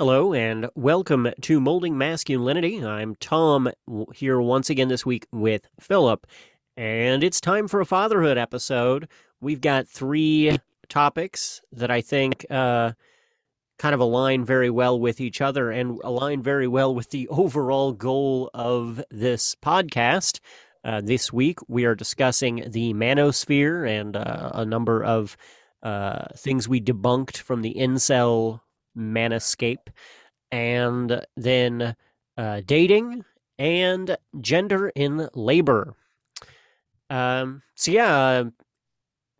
Hello and welcome to Molding Masculinity. I'm Tom here once again this week with Philip, and it's time for a fatherhood episode. We've got three topics that I think uh, kind of align very well with each other and align very well with the overall goal of this podcast. Uh, this week, we are discussing the manosphere and uh, a number of uh, things we debunked from the incel manoscape, and then uh, dating and gender in labor. Um, so yeah, uh,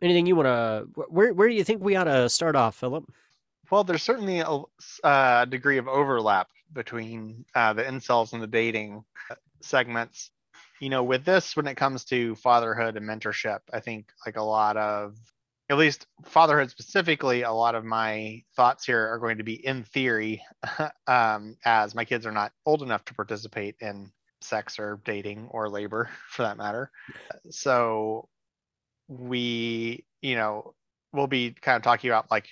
anything you want to? Where where do you think we ought to start off, Philip? Well, there's certainly a uh, degree of overlap between uh, the incels and the dating segments. You know, with this, when it comes to fatherhood and mentorship, I think like a lot of at least fatherhood specifically, a lot of my thoughts here are going to be in theory, um, as my kids are not old enough to participate in sex or dating or labor for that matter. So we, you know, we'll be kind of talking about like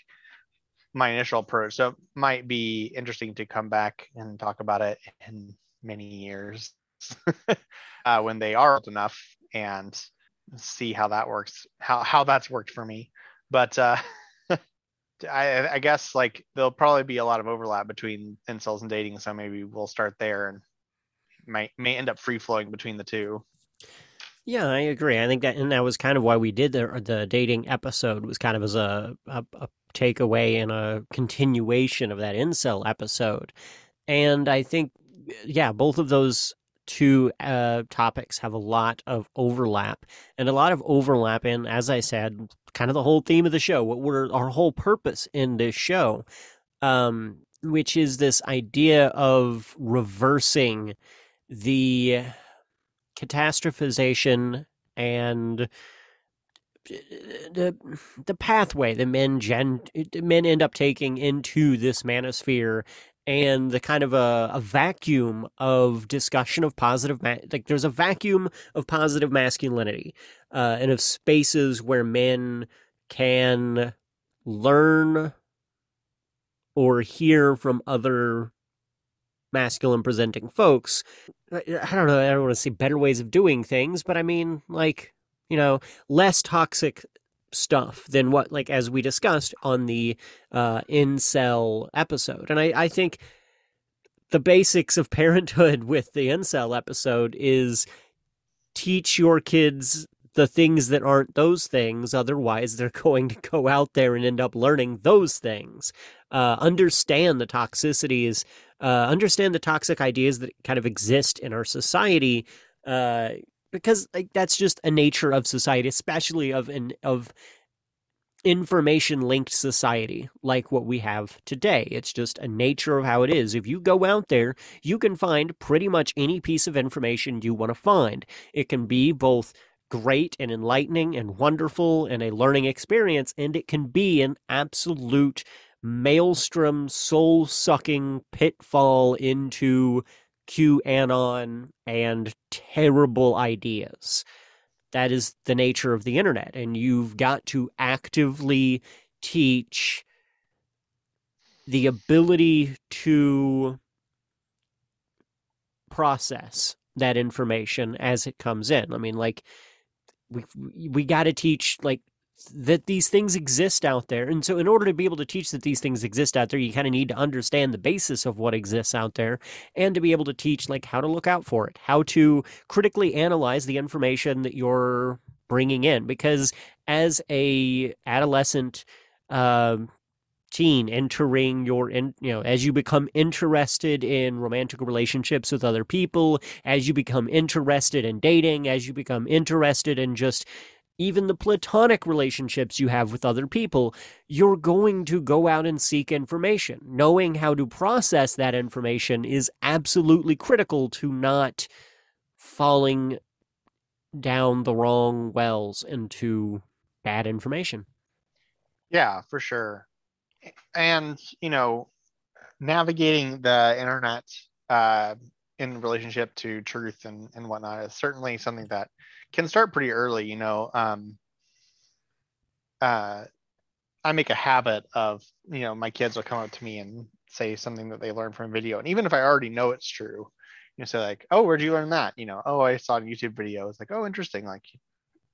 my initial approach. So it might be interesting to come back and talk about it in many years uh, when they are old enough and see how that works, how how that's worked for me. But uh, I, I guess like there'll probably be a lot of overlap between incels and dating, so maybe we'll start there and might may end up free flowing between the two. Yeah, I agree. I think that, and that was kind of why we did the the dating episode was kind of as a, a, a takeaway and a continuation of that incel episode. And I think, yeah, both of those two uh, topics have a lot of overlap and a lot of overlap in, as I said, kind of the whole theme of the show, what we're our whole purpose in this show, um, which is this idea of reversing the catastrophization and the the pathway that men gen men end up taking into this manosphere and the kind of a, a vacuum of discussion of positive ma- like there's a vacuum of positive masculinity uh, and of spaces where men can learn or hear from other masculine presenting folks. I don't know i don't want to say better ways of doing things but i mean like you know less toxic stuff than what like as we discussed on the uh incel episode. And i i think the basics of parenthood with the incel episode is teach your kids the things that aren't those things otherwise they're going to go out there and end up learning those things. Uh, understand the toxicities uh, understand the toxic ideas that kind of exist in our society uh, because like that's just a nature of society, especially of an of information linked society like what we have today. It's just a nature of how it is. If you go out there, you can find pretty much any piece of information you want to find. It can be both great and enlightening and wonderful and a learning experience, and it can be an absolute maelstrom, soul sucking pitfall into QAnon and terrible ideas. That is the nature of the internet. And you've got to actively teach the ability to process that information as it comes in. I mean, like, we we got to teach like that these things exist out there. And so, in order to be able to teach that these things exist out there, you kind of need to understand the basis of what exists out there and to be able to teach, like, how to look out for it, how to critically analyze the information that you're bringing in. Because as a adolescent, uh, teen entering your in you know as you become interested in romantic relationships with other people as you become interested in dating as you become interested in just even the platonic relationships you have with other people, you're going to go out and seek information. Knowing how to process that information is absolutely critical to not falling down the wrong wells into bad information. Yeah, for sure. And, you know, navigating the internet uh, in relationship to truth and, and whatnot is certainly something that can start pretty early. You know, um, uh, I make a habit of, you know, my kids will come up to me and say something that they learned from a video. And even if i already know it's true you know say like oh where'd you learn that? You know oh i saw a youtube video. It's like oh interesting. Like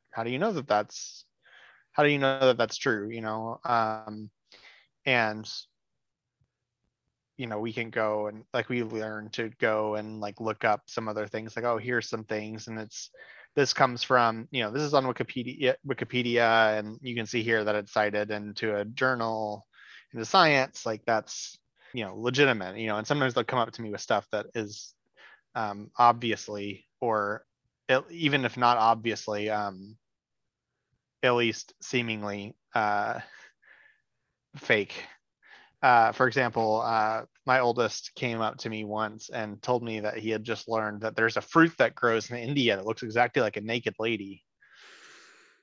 how do you know that that's how do you know that that's true? You know um and you know we can go and like we learn to go and like look up some other things like oh here's some things. And it's this comes from you know this is on wikipedia wikipedia and you can see here that it's cited into a journal into science like that's you know legitimate you know and sometimes they'll come up to me with stuff that is um, obviously or it, even if not obviously um, at least seemingly uh, fake. Uh, for example, uh, my oldest came up to me once and told me that he had just learned that there's a fruit that grows in India that looks exactly like a naked lady.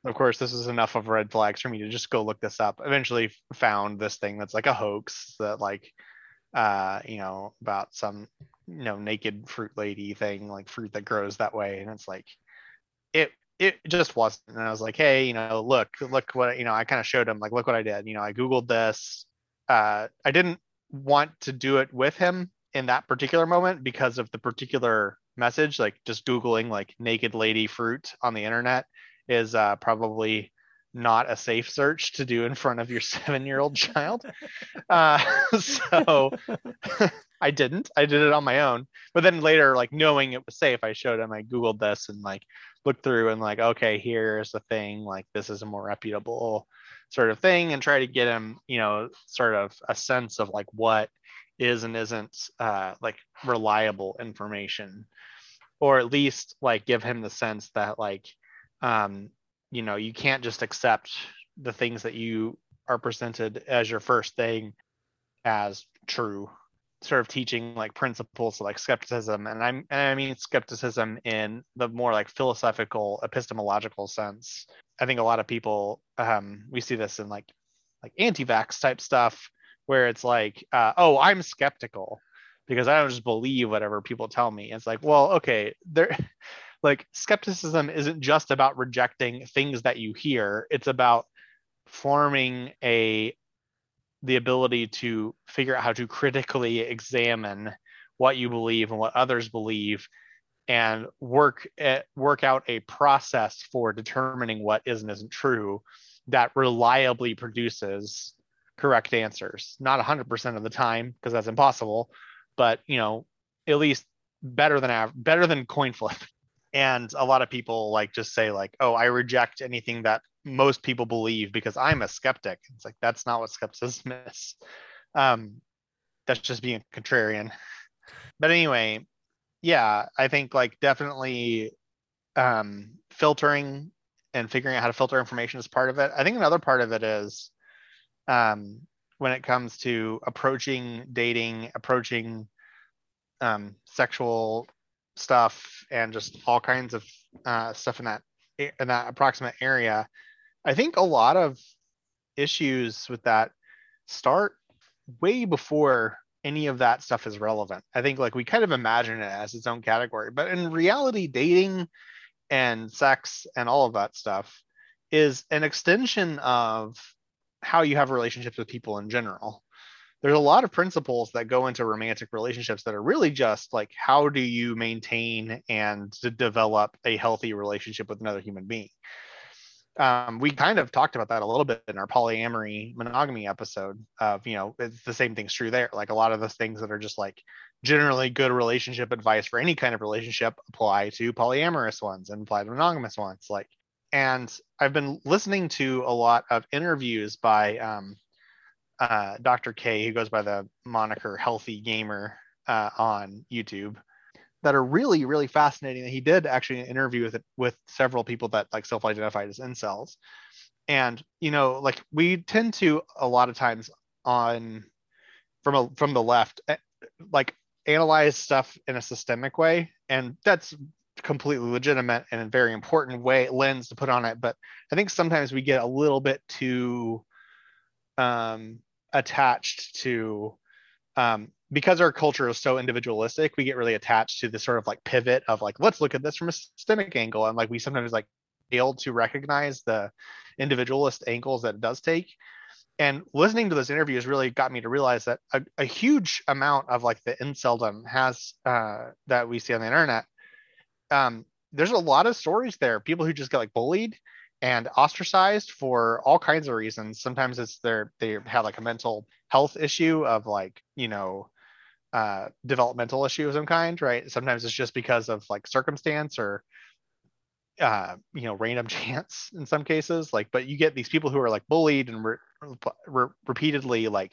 Of course, this is enough of red flags for me to just go look this up. Eventually, found this thing that's like a hoax that, like, uh, you know, about some, you know, naked fruit lady thing, like fruit that grows that way, and it's like, it it just wasn't. And I was like, hey, you know, look, look what you know. I kind of showed him like, look what I did. You know, I googled this uh, I didn't want to do it with him in that particular moment because of the particular message. Like just Googling like naked lady fruit on the internet is uh, probably not a safe search to do in front of your seven year old child. Uh, so I didn't. I did it on my own. But then later, like knowing it was safe, I showed him, I Googled this and like looked through and like, okay, here's the thing. Like this is a more reputable sort of thing and try to get him, you know, sort of a sense of like what is and isn't uh, like reliable information, or at least like give him the sense that like, um, you know, you can't just accept the things that you are presented as your first thing as true sort of teaching like principles like skepticism and i'm and i mean skepticism in the more like philosophical epistemological sense. I think a lot of people um we see this in like like anti-vax type stuff where it's like uh, oh i'm skeptical because i don't just believe whatever people tell me. It's like well okay there like skepticism isn't just about rejecting things that you hear. It's about forming a the ability to figure out how to critically examine what you believe and what others believe and work at, work out a process for determining what is and isn't true that reliably produces correct answers. Not 100% of the time because that's impossible but you know at least better than better than coin flip and a lot of people like just say like oh i reject anything that most people believe because i'm a skeptic. It's like that's not what skepticism is. Um that's just being a contrarian. But anyway yeah i think like definitely um filtering and figuring out how to filter information is part of it. I think another part of it is um when it comes to approaching dating approaching um sexual stuff and just all kinds of uh, stuff in that in that approximate area. I think a lot of issues with that start way before any of that stuff is relevant. I think like we kind of imagine it as its own category, but in reality, dating and sex and all of that stuff is an extension of how you have relationships with people in general there's a lot of principles that go into romantic relationships that are really just like how do you maintain and develop a healthy relationship with another human being? Um, we kind of talked about that a little bit in our polyamory monogamy episode of you know it's the same thing's true there. Like a lot of the things that are just like generally good relationship advice for any kind of relationship apply to polyamorous ones and apply to monogamous ones like and i've been listening to a lot of interviews by um, uh, Dr. K, who goes by the moniker Healthy Gamer uh, on YouTube, that are really, really fascinating. He did actually an interview with with several people that like self-identified as incels, and you know, like we tend to a lot of times on from a from the left, eh, like analyze stuff in a systemic way, and that's completely legitimate and a very important way lens to put on it. But I think sometimes we get a little bit too um, attached to um, because our culture is so individualistic, we get really attached to this sort of like pivot of like, let's look at this from a systemic angle. And like we sometimes like fail to recognize the individualist angles that it does take. and listening to those interviews really got me to realize that a, a huge amount of like the inceldom has uh, that we see on the internet um, there's a lot of stories there people who just get like bullied and ostracized for all kinds of reasons. Sometimes it's their they have like a mental health issue of like you know uh, developmental issue of some kind right? Sometimes it's just because of like circumstance or uh, you know random chance in some cases. Like but you get these people who are like bullied and re- re- repeatedly like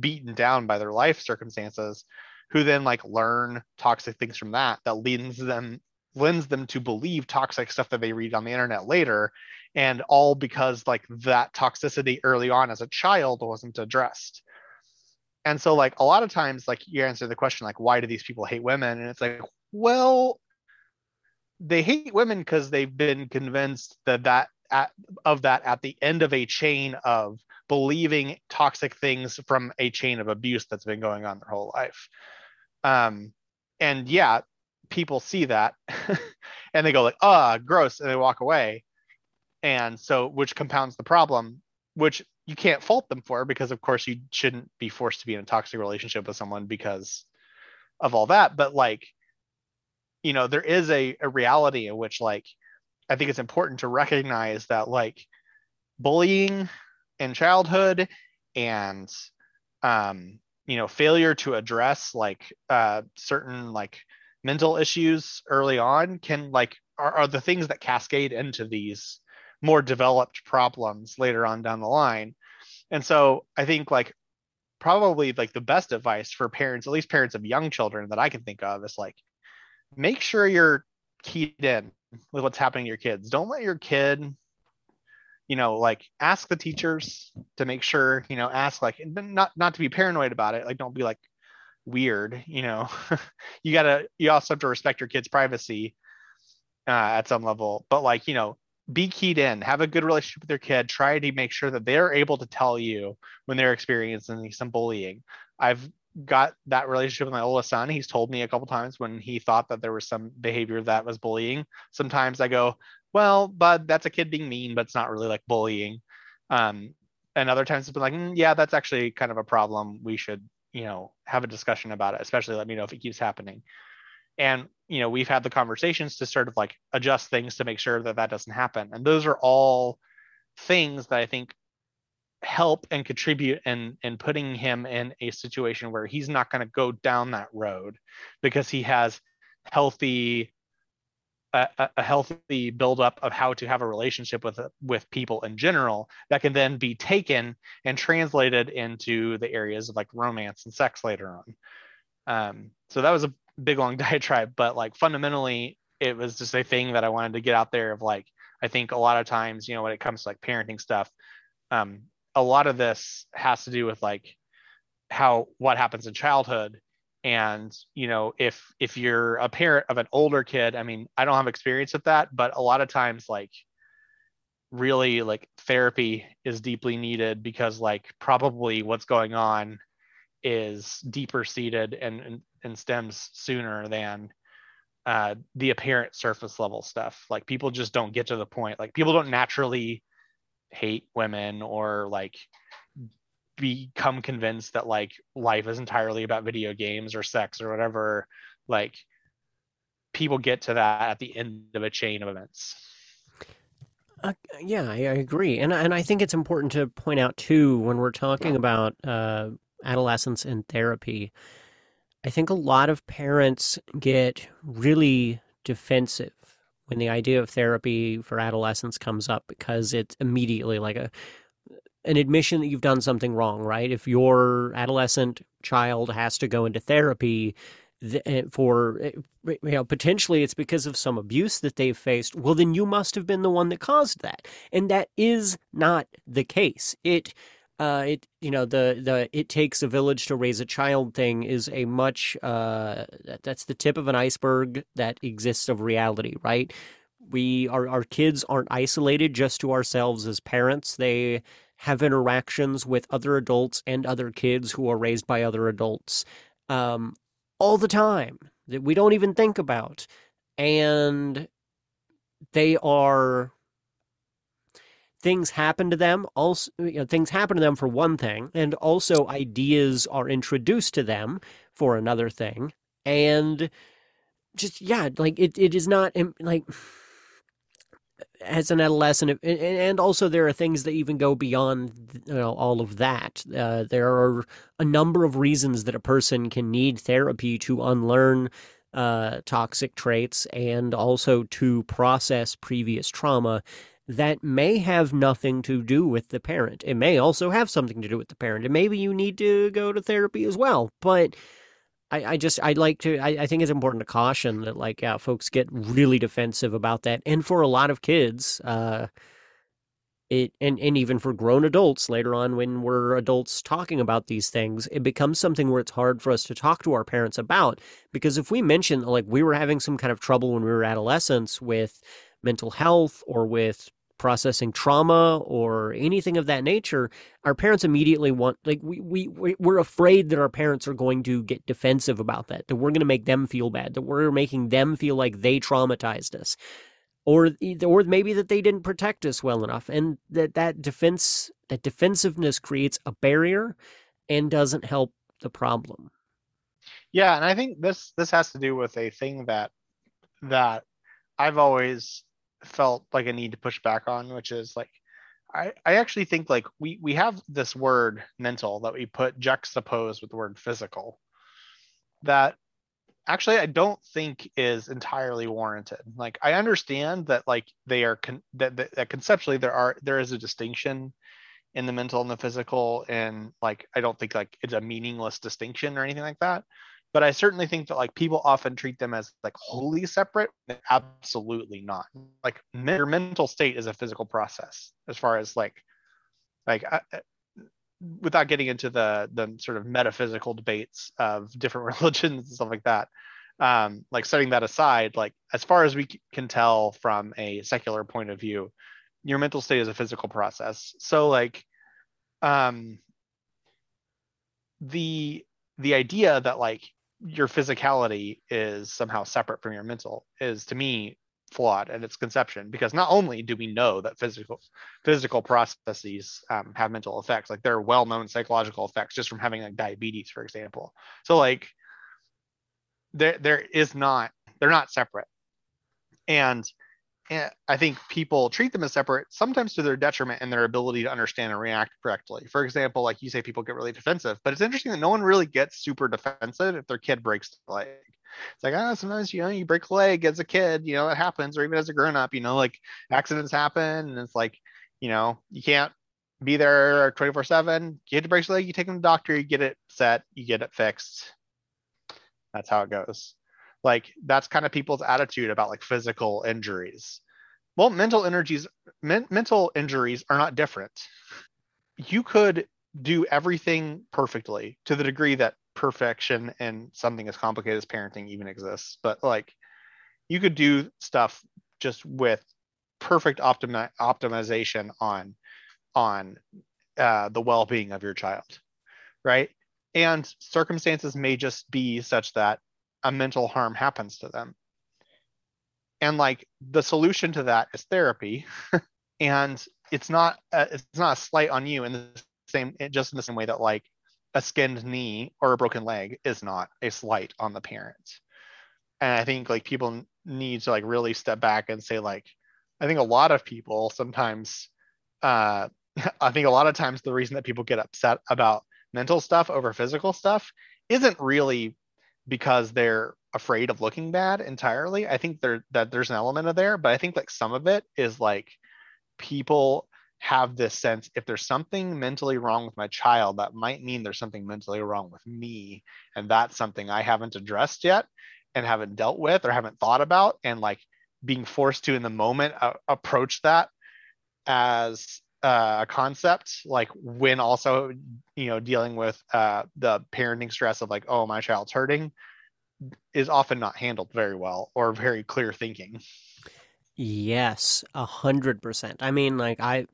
beaten down by their life circumstances who then like learn toxic things from that that leads them lends them to believe toxic stuff that they read on the internet later and all because like that toxicity early on as a child wasn't addressed. And so like a lot of times like you answer the question like why do these people hate women? And it's like well they hate women because they've been convinced that that at, of that at the end of a chain of believing toxic things from a chain of abuse that's been going on their whole life. Um and yeah people see that and they go like ah oh, gross and they walk away. And so which compounds the problem which you can't fault them for because of course you shouldn't be forced to be in a toxic relationship with someone because of all that. But like you know there is a, a reality in which like i think it's important to recognize that like bullying in childhood and um you know failure to address like uh certain like mental issues early on can like are, are the things that cascade into these more developed problems later on down the line and so i think like probably like the best advice for parents at least parents of young children that i can think of is like make sure you're keyed in with what's happening to your kids. Don't let your kid, you know, like ask the teachers to make sure, you know, ask like not not to be paranoid about it. Like don't be like weird, you know. you gotta you also have to respect your kid's privacy uh, at some level. But like, you know, be keyed in, have a good relationship with your kid, try to make sure that they're able to tell you when they're experiencing some bullying. I've got that relationship with my oldest son. He's told me a couple times when he thought that there was some behavior that was bullying. Sometimes I go, well, bud, that's a kid being mean, but it's not really like bullying. Um, and other times it's been like, mm, yeah, that's actually kind of a problem. We should, you know, have a discussion about it, especially let me know if it keeps happening. And, you know, we've had the conversations to sort of like adjust things to make sure that that doesn't happen. And those are all things that I think help and contribute in in putting him in a situation where he's not going to go down that road because he has healthy a, a, healthy buildup of how to have a relationship with with people in general that can then be taken and translated into the areas of like romance and sex later on. Um, so that was a big long diatribe, but like fundamentally, it was just a thing that I wanted to get out there of like I think a lot of times, you know, when it comes to like parenting stuff, um, a lot of this has to do with like how what happens in childhood and you know if if you're a parent of an older kid i mean i don't have experience with that but a lot of times like really like therapy is deeply needed because like probably what's going on is deeper seated and and, and stems sooner than uh, the apparent surface level stuff. Like people just don't get to the point like people don't naturally hate women or like become convinced that like life is entirely about video games or sex or whatever like people get to that at the end of a chain of events. Uh, yeah I, I, agree. And, and i think it's important to point out too when we're talking about uh, adolescence and therapy i think a lot of parents get really defensive when the idea of therapy for adolescents comes up because it's immediately like a an admission that you've done something wrong, right? If your adolescent child has to go into therapy eh, for eh, you know potentially it's because of some abuse that they've faced, well then you must have been the one that caused that. And that is not the case. It uh, it you know the the it takes a village to raise a child thing is a much uh, that's the tip of an iceberg that exists of reality, right? We our our kids aren't isolated just to ourselves as parents. They have interactions with other adults and other kids who are raised by other adults um, all the time that we don't even think about, and they are things happen to them also you know, things happen to them for one thing and also ideas are introduced to them for another thing. And just yeah like it, it is not like as an adolescent and also there are things that even go beyond you know, all of that uh, there are a number of reasons that a person can need therapy to unlearn uh, toxic traits and also to process previous trauma that may have nothing to do with the parent. It may also have something to do with the parent, and maybe you need to go to therapy as well. But I, I just I like to I, I think it's important to caution that like yeah, folks get really defensive about that, and for a lot of kids, uh, it and and even for grown adults later on when we're adults talking about these things, it becomes something where it's hard for us to talk to our parents about. Because if we mention like we were having some kind of trouble when we were adolescents with mental health or with processing trauma or anything of that nature, our parents immediately want like we we we're afraid that our parents are going to get defensive about that, that we're going to make them feel bad, that we're making them feel like they traumatized us. Or, or maybe that they didn't protect us well enough, and that that defense, that defensiveness creates a barrier, and doesn't help the problem. Yeah, and I think this this has to do with a thing that that I've always felt like a need to push back on, which is like I, I actually think like we we have this word mental that we put juxtaposed with the word physical that actually I don't think is entirely warranted. Like I understand that like they are con- that, that, that conceptually there are there is a distinction in the mental and the physical and like I don't think like it's a meaningless distinction or anything like that but I certainly think that like people often treat them as like wholly separate. Absolutely not. Like your mental state is a physical process as far as like like I, without getting into the the sort of metaphysical debates of different religions and stuff like that. Um, like setting that aside, like as far as we can tell from a secular point of view, your mental state is a physical process. So like um the the idea that like your physicality is somehow separate from your mental is to me flawed at its conception because not only do we know that physical physical processes um, have mental effects like there are well-known psychological effects just from having like diabetes for example. So like there there is not they're not separate. And I think people treat them as separate, sometimes to their detriment in their ability to understand and react correctly. For example, like you say, people get really defensive, but it's interesting that no one really gets super defensive if their kid breaks the leg. It's like, oh, sometimes, you know, you break a leg as a kid, you know, it happens, or even as a grown up, you know, like accidents happen. And it's like, you know, you can't be there 24 7. You hit to break a leg, you take them to the doctor, you get it set, you get it fixed. That's how it goes like that's kind of people's attitude about like physical injuries. Well mental energies men, mental injuries are not different. You could do everything perfectly to the degree that perfection and something as complicated as parenting even exists but like you could do stuff just with perfect optimi- optimization on on uh, the well-being of your child right? And circumstances may just be such that a mental harm happens to them. And like the solution to that is therapy. and it's not a, it's not a slight on you in the same just in the same way that like a skinned knee or a broken leg is not a slight on the parent. And I think like people need to like really step back and say like I think a lot of people sometimes uh I think a lot of times the reason that people get upset about mental stuff over physical stuff isn't really because they're afraid of looking bad entirely. I think there that there's an element of there, but I think like some of it is like people have this sense if there's something mentally wrong with my child, that might mean there's something mentally wrong with me. And that's something I haven't addressed yet and haven't dealt with or haven't thought about. And like being forced to in the moment uh, approach that as uh, a concept like when also you know dealing with uh, the parenting stress of like oh my child's hurting is often not handled very well or very clear thinking. Yes a hundred percent. I mean like i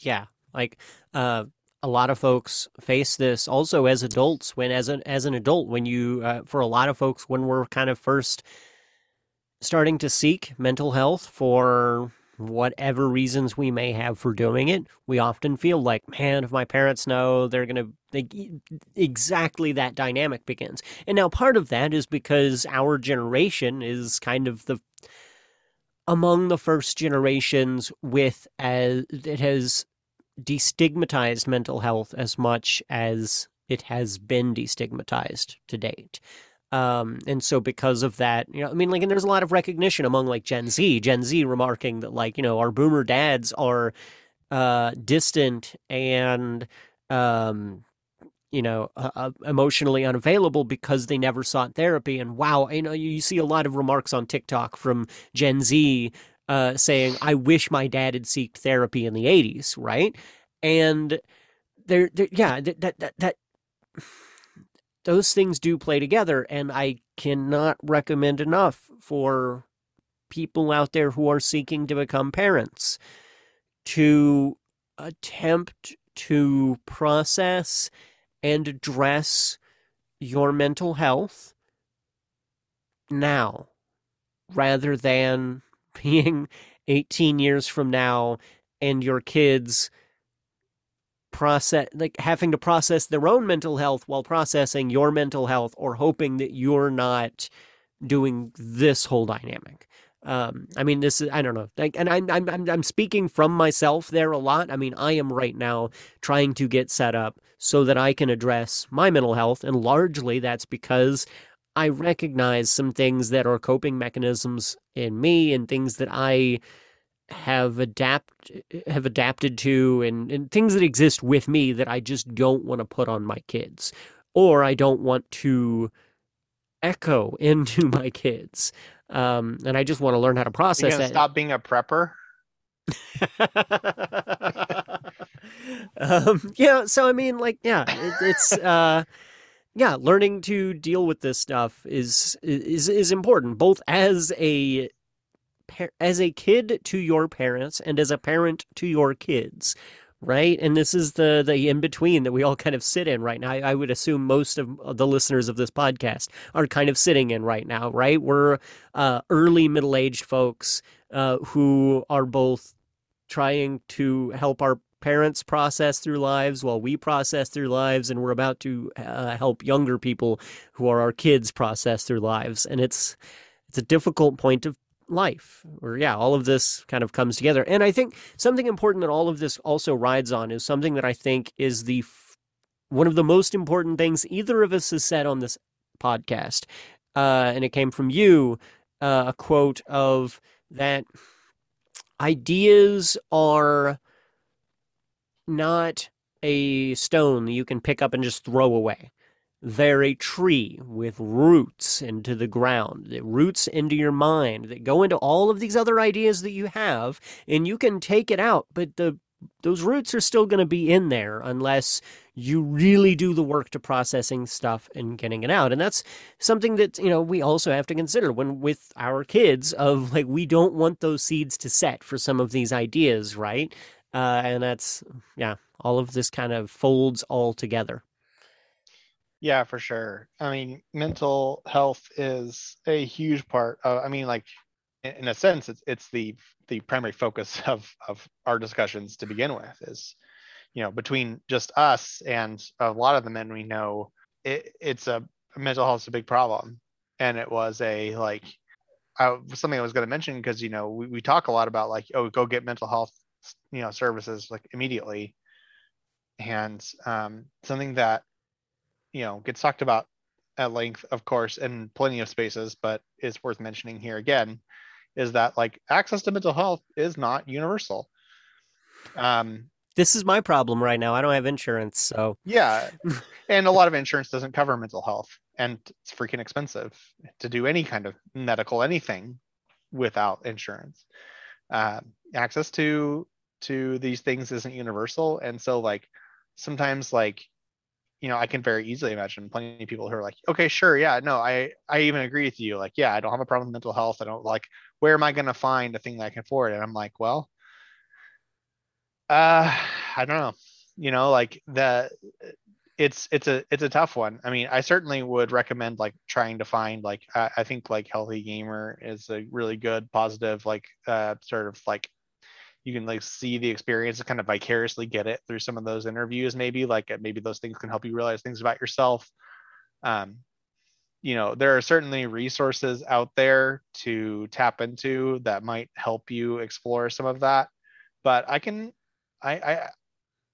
yeah like uh a lot of folks face this also as adults when as an as an adult when you uh, for a lot of folks when we're kind of first starting to seek mental health for whatever reasons we may have for doing it, we often feel like, man, if my parents know, they're going to exactly that dynamic begins. And now part of that is because our generation is kind of the among the first generations with as it has destigmatized mental health as much as it has been destigmatized to date. Um, and so because of that, you know, I mean, like, and there's a lot of recognition among like Gen Z, Gen Z remarking that like, you know, our boomer dads are uh, distant and, um, you know, uh, uh, emotionally unavailable because they never sought therapy. And wow, you know, you see a lot of remarks on TikTok from Gen Z uh, saying, "I wish my dad had sought therapy in the '80s," right? And there, yeah, that that that those things do play together, and I cannot recommend enough for people out there who are seeking to become parents to attempt to process and address your mental health now rather than being 18 years from now and your kids process like having to process their own mental health while processing your mental health or hoping that you're not doing this whole dynamic um, I mean, this is I don't know, like, and I'm I'm I'm speaking from myself there a lot. I mean, I am right now trying to get set up so that I can address my mental health, and largely that's because I recognize some things that are coping mechanisms in me and things that I have adapt have adapted to and, and things that exist with me that I just don't want to put on my kids or I don't want to echo into my kids um, and I just want to learn how to process that. Stop being a prepper. um, yeah, so I mean, like, yeah, it, it's uh, yeah, learning to deal with this stuff is is is important, both as a as a kid to your parents and as a parent to your kids right? And this is the the in between that we all kind of sit in right now. I, I, would assume most of the listeners of this podcast are kind of sitting in right now right? We're uh, early middle-aged folks uh, who are both trying to help our parents process through lives while we process through lives and we're about to uh, help younger people who are our kids process through lives. And it's it's a difficult point of life or yeah all of this kind of comes together. And i think something important that all of this also rides on is something that i think is the f- one of the most important things either of us has said on this podcast uh, and it came from you uh, a quote of that ideas are not a stone that you can pick up and just throw away they're a tree with roots into the ground, that roots into your mind, that go into all of these other ideas that you have, and you can take it out, but the those roots are still going to be in there unless you really do the work to processing stuff and getting it out and that's something that you know we also have to consider when with our kids of like we don't want those seeds to set for some of these ideas right? Uh, and that's yeah all of this kind of folds all together yeah, for sure. I mean, mental health is a huge part. Of, I mean, like in a sense, it's it's the the primary focus of of our discussions to begin with. Is you know between just us and a lot of the men we know, it, it's a mental health is a big problem, and it was a like I, something I was going to mention because you know we, we talk a lot about like oh go get mental health you know services like immediately, and um, something that you know gets talked about at length, of course, in plenty of spaces, but is worth mentioning here again, is that like access to mental health is not universal. Um, this is my problem right now. I don't have insurance, so yeah, and a lot of insurance doesn't cover mental health, and it's freaking expensive to do any kind of medical anything without insurance. Uh, access to to these things isn't universal, and so like sometimes like you know, I can very easily imagine plenty of people who are like, okay, sure, yeah, no, I I even agree with you. Like, yeah, I don't have a problem with mental health. I don't like where am I going to find a thing that I can afford? And I'm like, well, uh, I don't know. You know, like the it's it's a it's a tough one. I mean, I certainly would recommend like trying to find like I, I think like Healthy Gamer is a really good positive like uh sort of like you can like see the experience and kind of vicariously get it through some of those interviews maybe like maybe those things can help you realize things about yourself. Um, you know there are certainly resources out there to tap into that might help you explore some of that but i can i i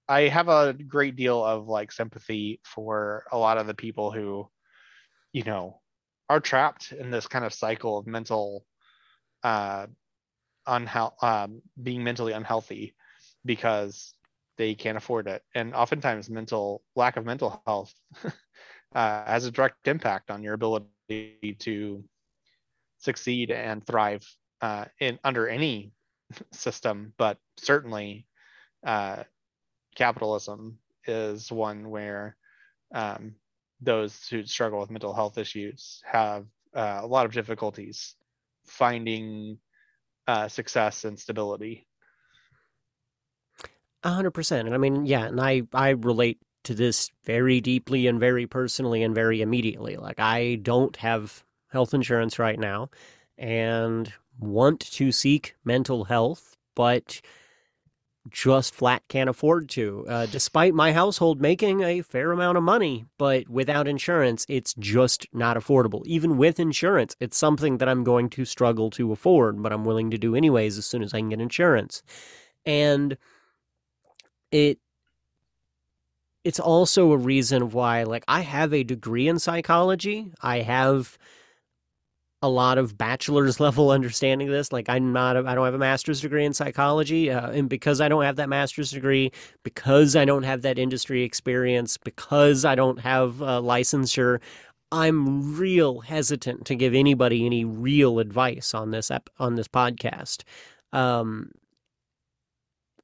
i have a great deal of like sympathy for a lot of the people who you know are trapped in this kind of cycle of mental uh unhealth um, being mentally unhealthy because they can't afford it. And oftentimes mental lack of mental health uh, has a direct impact on your ability to succeed and thrive uh, in under any system. But certainly uh, capitalism is one where um, those who struggle with mental health issues have uh, a lot of difficulties finding uh, success and stability. A hundred percent. And I mean, yeah, and I, I relate to this very deeply and very personally and very immediately. Like I don't have health insurance right now and want to seek mental health, but just flat can't afford to. Uh, despite my household making a fair amount of money, but without insurance, it's just not affordable. Even with insurance, it's something that I'm going to struggle to afford, but I'm willing to do anyways as soon as I can get insurance. And it it's also a reason why like I have a degree in psychology. I have a lot of bachelor's level understanding of this. Like I'm not, I don't have a master's degree in psychology, uh, and because I don't have that master's degree, because I don't have that industry experience, because I don't have a licensure, I'm real hesitant to give anybody any real advice on this on this podcast. Um,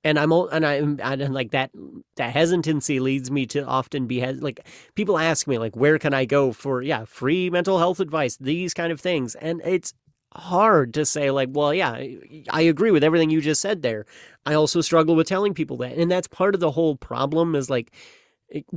and I'm and I'm and like that that hesitancy leads me to often be like people ask me like where can I go for yeah free mental health advice? These kind of things. And it's hard to say like well yeah I agree with everything you just said there. I also struggle with telling people that. And that's part of the whole problem is like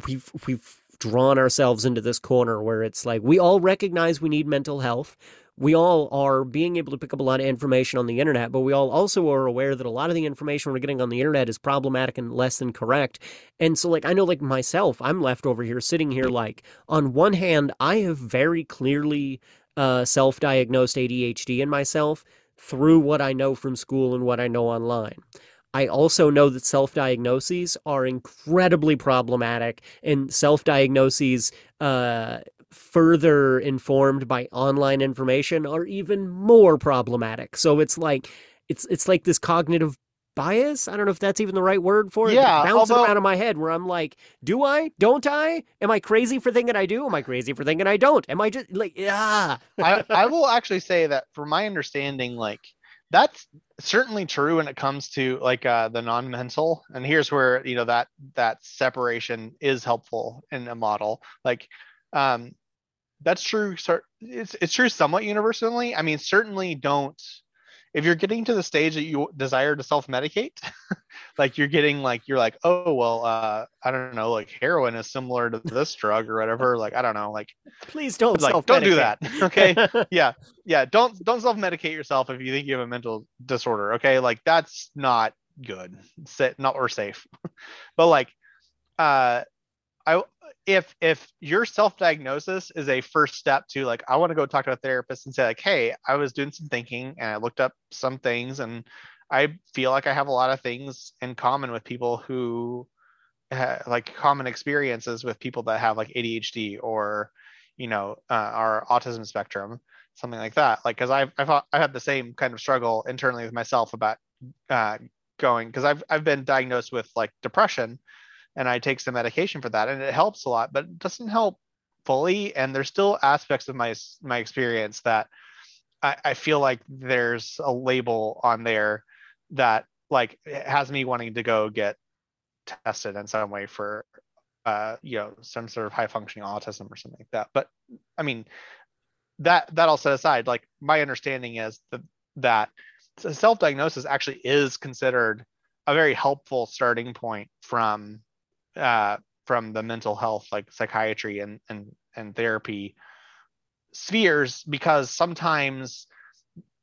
we've we've drawn ourselves into this corner where it's like we all recognize we need mental health we all are being able to pick up a lot of information on the internet, but we all also are aware that a lot of the information we're getting on the internet is problematic and less than correct. And so, like, I know, like, myself, I'm left over here sitting here, like, on one hand, I have very clearly uh, self diagnosed ADHD in myself through what I know from school and what I know online. I also know that self diagnoses are incredibly problematic, and self diagnoses uh, further informed by online information are even more problematic. So it's like it's it's like this cognitive bias. I don't know if that's even the right word for it. Yeah, bouncing although... around in my head where I'm like, do I? Don't I? Am I crazy for thinking I do? Am I crazy for thinking I don't? Am I just like yeah? I I will actually say that from my understanding, like that's certainly true when it comes to like uh, the non-mental and here's where you know that that separation is helpful in a model like um that's true. It's it's true somewhat universally. I mean, certainly don't. If you're getting to the stage that you desire to self-medicate, like you're getting like you're like, oh well, uh, I don't know, like heroin is similar to this drug or whatever. Like I don't know, like please don't like don't do that. Okay, yeah, yeah, don't don't self-medicate yourself if you think you have a mental disorder. Okay, like that's not good, Sit, not or safe. but like, uh, I if if your self-diagnosis is a first step to like i want to go talk to a therapist and say like hey i was doing some thinking and i looked up some things and i feel like i have a lot of things in common with people who like common experiences with people that have like adhd or you know uh, our autism spectrum something like that. Like because i've I've, I've had the same kind of struggle internally with myself about uh, going because i've i've been diagnosed with like depression and I take some medication for that, and it helps a lot, but it doesn't help fully. And there's still aspects of my my experience that I, I feel like there's a label on there that like has me wanting to go get tested in some way for uh you know some sort of high functioning autism or something like that but i mean that that all set aside like my understanding is that that self-diagnosis actually is considered a very helpful starting point from uh, from the mental health, like psychiatry and and and therapy spheres, because sometimes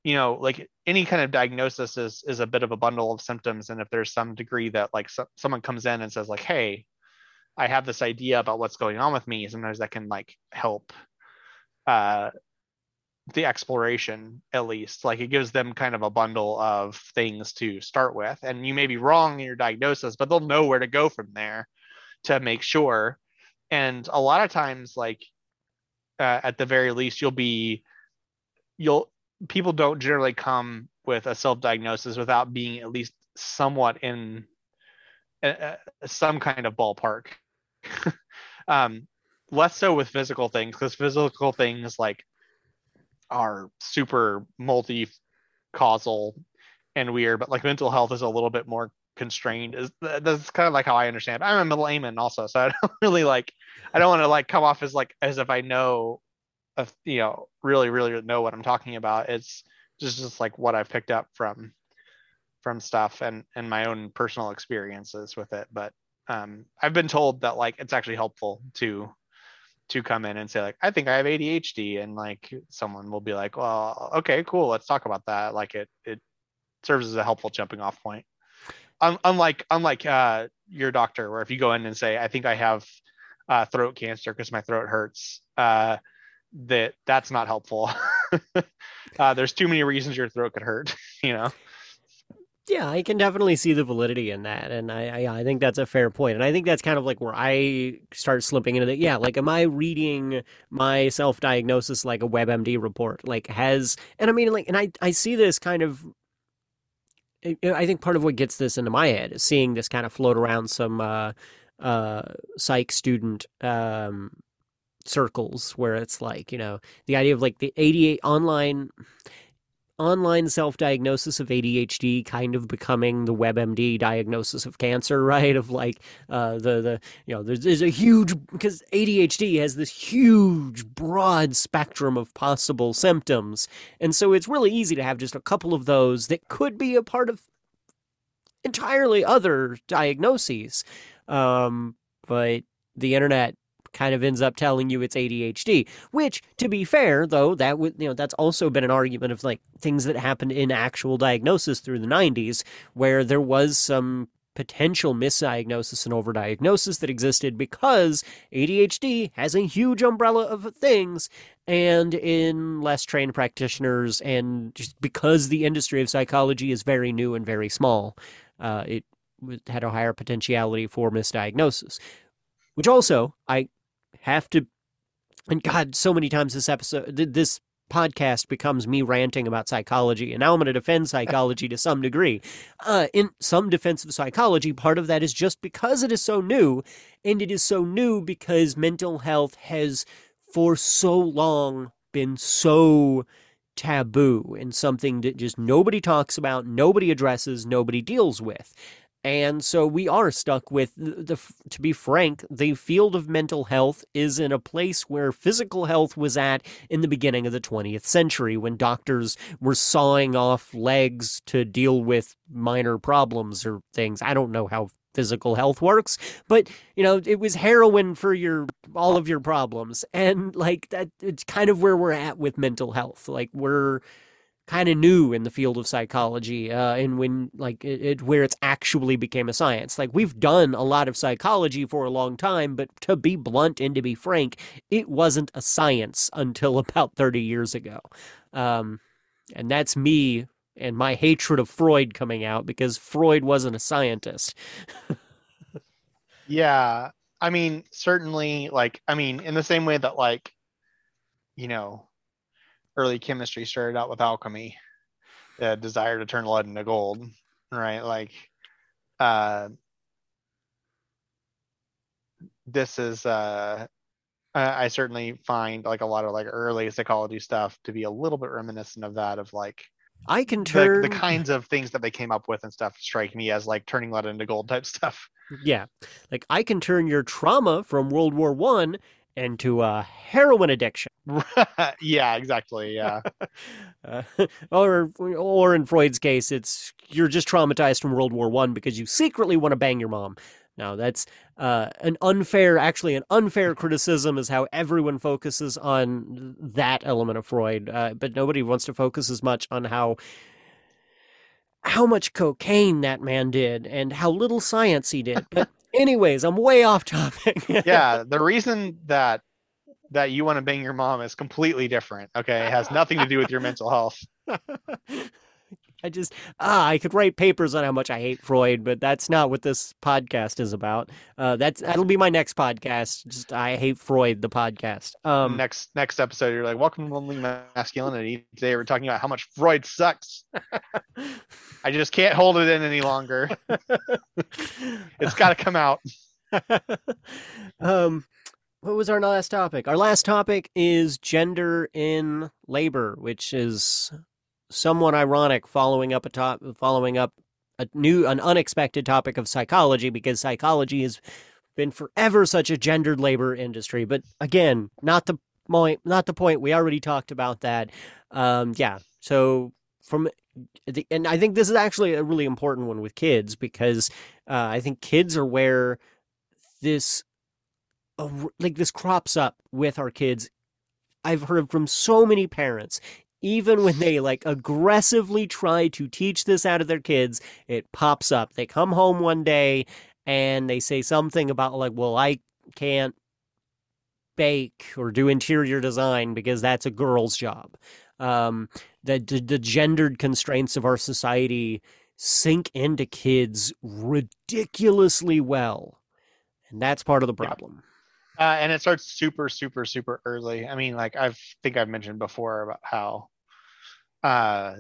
you know like any kind of diagnosis is is a bit of a bundle of symptoms. And if there's some degree that like so, someone comes in and says like hey i have this idea about what's going on with me sometimes that can like help uh the exploration at least. Like it gives them kind of a bundle of things to start with. And you may be wrong in your diagnosis but they'll know where to go from there to make sure. And a lot of times like uh, at the very least you'll be you'll people don't generally come with a self-diagnosis without being at least somewhat in uh, some kind of ballpark. Um, less so with physical things because physical things like are super multi causal and weird but like mental health is a little bit more constrained is that's kind of like how i understand. I'm a layman also so i don't really like i don't want to like come off as like as if i know of you know really really know what i'm talking about. It's just just like what i've picked up from from stuff and and my own personal experiences with it. But um i've been told that like it's actually helpful to to come in and say like i think i have adhd and like someone will be like well okay cool let's talk about that. Like it it serves as a helpful jumping off point unlike unlike uh your doctor where if you go in and say i think i have uh, throat cancer because my throat hurts uh that that's not helpful uh there's too many reasons your throat could hurt you know yeah, I can definitely see the validity in that, and I, I, I think that's a fair point, and I think that's kind of like where I start slipping into that. Yeah, like, am I reading my self diagnosis like a WebMD report? Like, has and I mean, like, and I I see this kind of. I think part of what gets this into my head is seeing this kind of float around some uh, uh, psych student um, circles where it's like you know the idea of like the 88 online online self-diagnosis of ADHD kind of becoming the WebMD diagnosis of cancer, right? Of like uh, the the you know there's, there's a huge because ADHD has this huge broad spectrum of possible symptoms, and so it's really easy to have just a couple of those that could be a part of entirely other diagnoses. Um, but the internet kind of ends up telling you it's ADHD. Which, to be fair, though, that would you know that's also been an argument of like things that happened in actual diagnosis through the '90s, where there was some potential misdiagnosis and overdiagnosis that existed because ADHD has a huge umbrella of things and in less trained practitioners and just because the industry of psychology is very new and very small uh, it had a higher potentiality for misdiagnosis which also I have to and god so many times this episode this podcast becomes me ranting about psychology and now i'm going to defend psychology to some degree. Uh, in some defense of psychology part of that is just because it is so new and it is so new because mental health has for so long been so taboo and something that just nobody talks about nobody addresses nobody deals with and so we are stuck with the, the, to be frank, the field of mental health is in a place where physical health was at in the beginning of the 20th century when doctors were sawing off legs to deal with minor problems or things. I don't know how physical health works, but you know, it was heroin for your all of your problems. And like that it's kind of where we're at with mental health. Like we're kind of new in the field of psychology uh, and when like it, it, where it's actually became a science. Like we've done a lot of psychology for a long time but to be blunt and to be frank it wasn't a science until about 30 years ago. Um, and that's me and my hatred of freud coming out because freud wasn't a scientist. Yeah. I mean certainly like i mean in the same way that like you know early chemistry started out with alchemy, the desire to turn lead into gold, right? Like, uh, this is uh, I certainly find like a lot of like early psychology stuff to be a little bit reminiscent of that of like I can turn the, the, kinds of things that they came up with and stuff strike me as like turning lead into gold type stuff. Yeah. Like I can turn your trauma from World War One into a heroin addiction. yeah, exactly. Yeah. uh, or or in Freud's case, it's you're just traumatized from World War One because you secretly want to bang your mom. Now that's uh, an unfair, actually, an unfair criticism is how everyone focuses on that element of Freud, uh, but nobody wants to focus as much on how how much cocaine that man did and how little science he did. But anyways, I'm way off topic. yeah, the reason that that you want to bang your mom is completely different. Okay, it has nothing to do with your mental health. I just ah, I could write papers on how much I hate Freud, but that's not what this podcast is about. Uh, that's that'll be my next podcast. Just I hate Freud, the podcast. Um, next next episode, you're like, welcome to lonely masculinity. Today we're talking about how much Freud sucks. I just can't hold it in any longer. it's got to come out. um, what was our last topic? Our last topic is gender in labor, which is somewhat ironic following up a top following up a new an unexpected topic of psychology because psychology has been forever such a gendered labor industry. But again not the point not the point. We already talked about that. Um yeah. So from the, and i think this is actually a really important one with kids because uh, i think kids are where this uh, like this crops up with our kids. I've heard from so many parents even when they like aggressively try to teach this out of their kids, it pops up. They come home one day and they say something about like, well, I can't bake or do interior design because that's a girl's job. Um, the, the, the gendered constraints of our society sink into kids ridiculously well, and that's part of the problem. Uh, and it starts super, super, super early. I mean, like I think I've mentioned before about how, uh,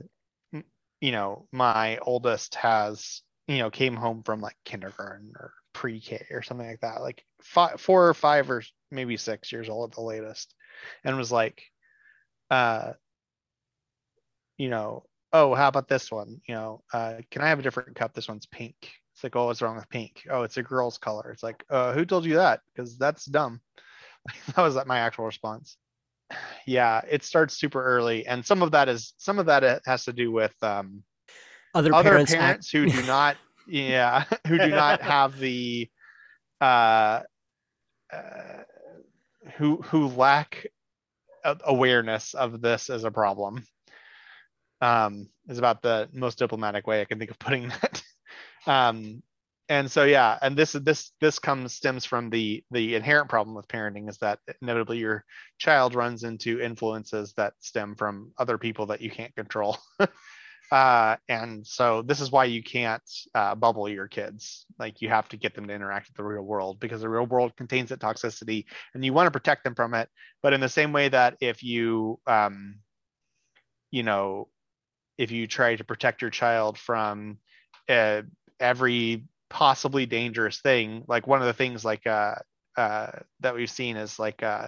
you know, my oldest has, you know, came home from like kindergarten or pre-K or something like that, like five, four or five or maybe six years old at the latest, and was like, uh, you know, oh, how about this one? You know, uh, can I have a different cup? This one's pink. It's like, oh, what's wrong with pink? Oh, it's a girl's color. It's like, uh, who told you that? Because that's dumb. that was my actual response. Yeah, it starts super early, and some of that is some of that has to do with um, other, other parents, parents act- who do not, yeah, who do not have the, uh, uh, who who lack awareness of this as a problem. Um, is about the most diplomatic way I can think of putting that um, and so yeah and this this this comes stems from the the inherent problem with parenting is that inevitably your child runs into influences that stem from other people that you can't control. Uh, and so this is why you can't uh, bubble your kids. Like you have to get them to interact with the real world because the real world contains that toxicity and you want to protect them from it. But in the same way that if you um, you know if you try to protect your child from uh, every possibly dangerous thing. Like one of the things like uh, uh, that we've seen is like uh,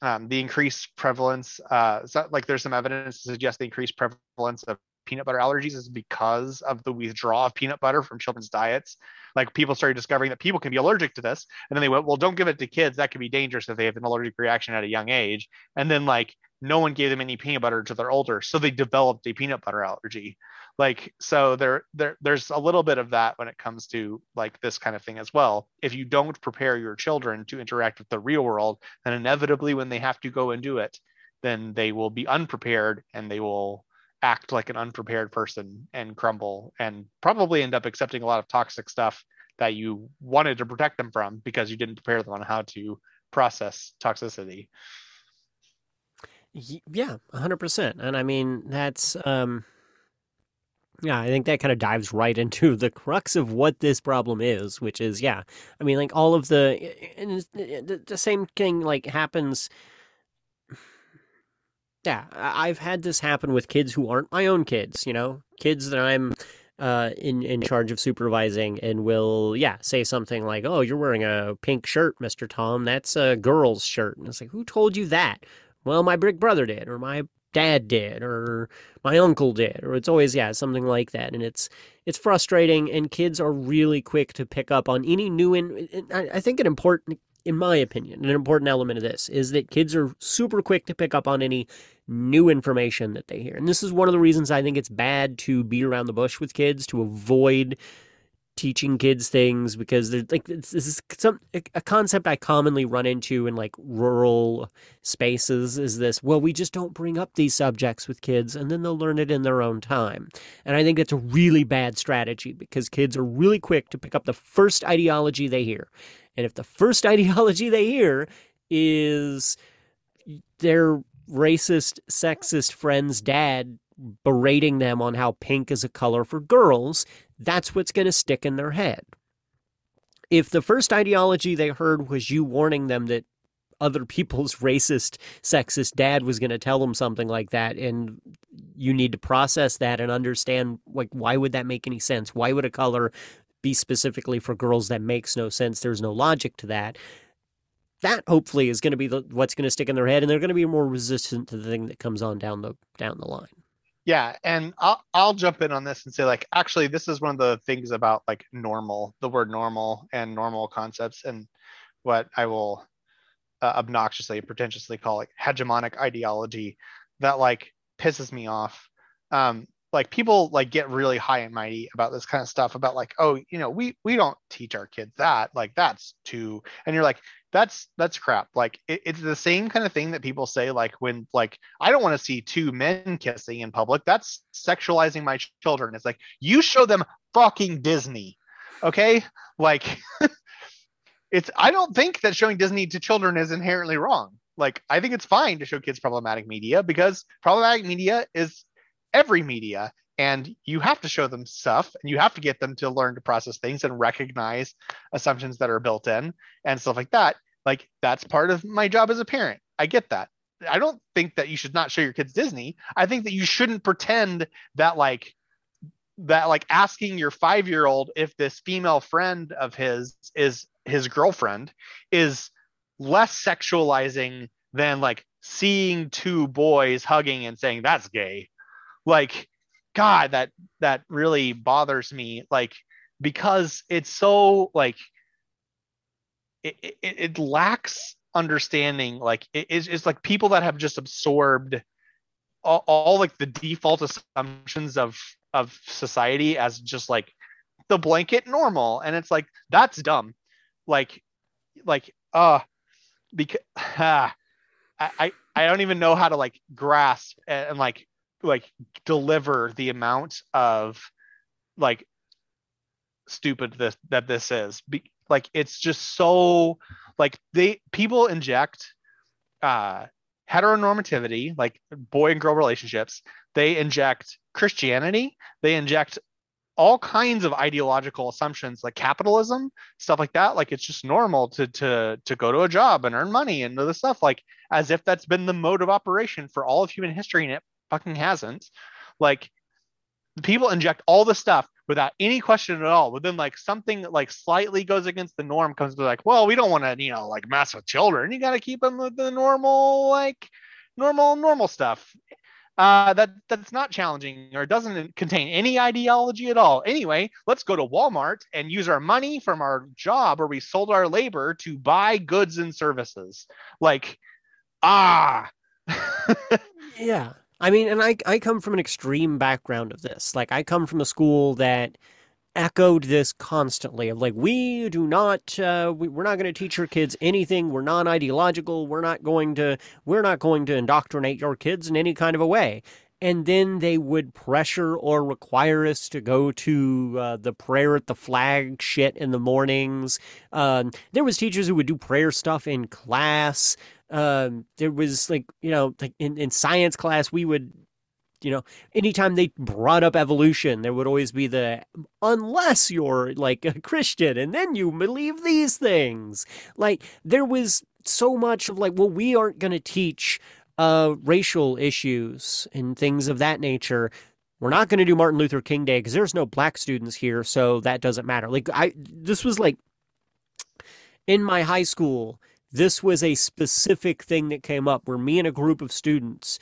um, the increased prevalence. Uh, so like there's some evidence to suggest the increased prevalence of peanut butter allergies is because of the withdrawal of peanut butter from children's diets. Like people started discovering that people can be allergic to this, and then they went, well, don't give it to kids. That could be dangerous if they have an allergic reaction at a young age. And then like no one gave them any peanut butter until they're older, so they developed a peanut butter allergy. Like so there there there's a little bit of that when it comes to like this kind of thing as well. If you don't prepare your children to interact with the real world then inevitably when they have to go and do it then they will be unprepared and they will act like an unprepared person and crumble and probably end up accepting a lot of toxic stuff that you wanted to protect them from because you didn't prepare them on how to process toxicity yeah 100% and i mean that's um yeah, I think that kind of dives right into the crux of what this problem is, which is, yeah, I mean, like all of the, and the same thing like happens. Yeah, I've had this happen with kids who aren't my own kids, you know, kids that I'm uh, in in charge of supervising, and will, yeah, say something like, "Oh, you're wearing a pink shirt, Mister Tom. That's a girl's shirt." And it's like, who told you that? Well, my big brother did, or my dad did or my uncle did or it's always yeah something like that and it's it's frustrating and kids are really quick to pick up on any new in i think an important in my opinion an important element of this is that kids are super quick to pick up on any new information that they hear and this is one of the reasons i think it's bad to beat around the bush with kids to avoid teaching kids things because they're like this is some a concept I commonly run into in like rural spaces is this well we just don't bring up these subjects with kids and then they'll learn it in their own time. And I think that's a really bad strategy because kids are really quick to pick up the first ideology they hear. And if the first ideology they hear is their racist sexist friend's dad berating them on how pink is a color for girls that's what's going to stick in their head. If the first ideology they heard was you warning them that other people's racist, sexist dad was going to tell them something like that, and you need to process that and understand, like, why would that make any sense? Why would a color be specifically for girls? That makes no sense. There's no logic to that. That hopefully is going to be the, what's going to stick in their head, and they're going to be more resistant to the thing that comes on down the down the line. Yeah, and I'll I'll jump in on this and say like actually this is one of the things about like normal, the word normal and normal concepts and what I will uh, obnoxiously pretentiously call like hegemonic ideology that like pisses me off. Um like people like get really high and mighty about this kind of stuff about like oh you know we we don't teach our kids that like that's too and you're like that's that's crap. Like it, it's the same kind of thing that people say like when like i don't want to see two men kissing in public that's sexualizing my children. It's like you show them fucking disney okay? Like it's i don't think that showing disney to children is inherently wrong. Like i think it's fine to show kids problematic media because problematic media is every media and you have to show them stuff and you have to get them to learn to process things and recognize assumptions that are built in and stuff like that. Like that's part of my job as a parent. I get that. I don't think that you should not show your kids disney. I think that you shouldn't pretend that like that like asking your five year old if this female friend of his is his girlfriend is less sexualizing than like seeing two boys hugging and saying that's gay. Like god that that really bothers me like because it's so like it, it, it lacks understanding like it, it's, it's like people that have just absorbed all, all like the default assumptions of of society as just like the blanket normal. And it's like that's dumb. Like like uh because I, I don't even know how to like grasp and, and like like deliver the amount of like stupid this that this is. Be, like it's just so like they people inject uh heteronormativity like boy and girl relationships. They inject christianity. They inject all kinds of ideological assumptions like capitalism stuff like that. Like it's just normal to to to go to a job and earn money and other stuff like as if that's been the mode of operation for all of human history and it fucking hasn't. Like people inject all the stuff without any question at all. But then like something like slightly goes against the norm comes to like, well, we don't want to, you know, like mess with children. You got to keep them with the normal, like normal, normal stuff. Uh, that that's not challenging or doesn't contain any ideology at all. Anyway, let's go to Walmart and use our money from our job where we sold our labor to buy goods and services. Like, ah. yeah. I mean, and I I come from an extreme background of this. Like I come from a school that echoed this constantly of like we do not uh, we, we're not going to teach your kids anything. We're non-ideological we're not going to we're not going to indoctrinate your kids in any kind of a way. And then they would pressure or require us to go to uh, the prayer at the flag shit in the mornings. Um, there was teachers who would do prayer stuff in class um, there was like you know like in, in science class we would you know anytime they brought up evolution there would always be the unless you're like a christian and then you believe these things. Like there was so much of like well we aren't going to teach uh racial issues and things of that nature. We're not going to do martin luther king day because there's no black students here so that doesn't matter. Like i this was like in my high school this was a specific thing that came up where me and a group of students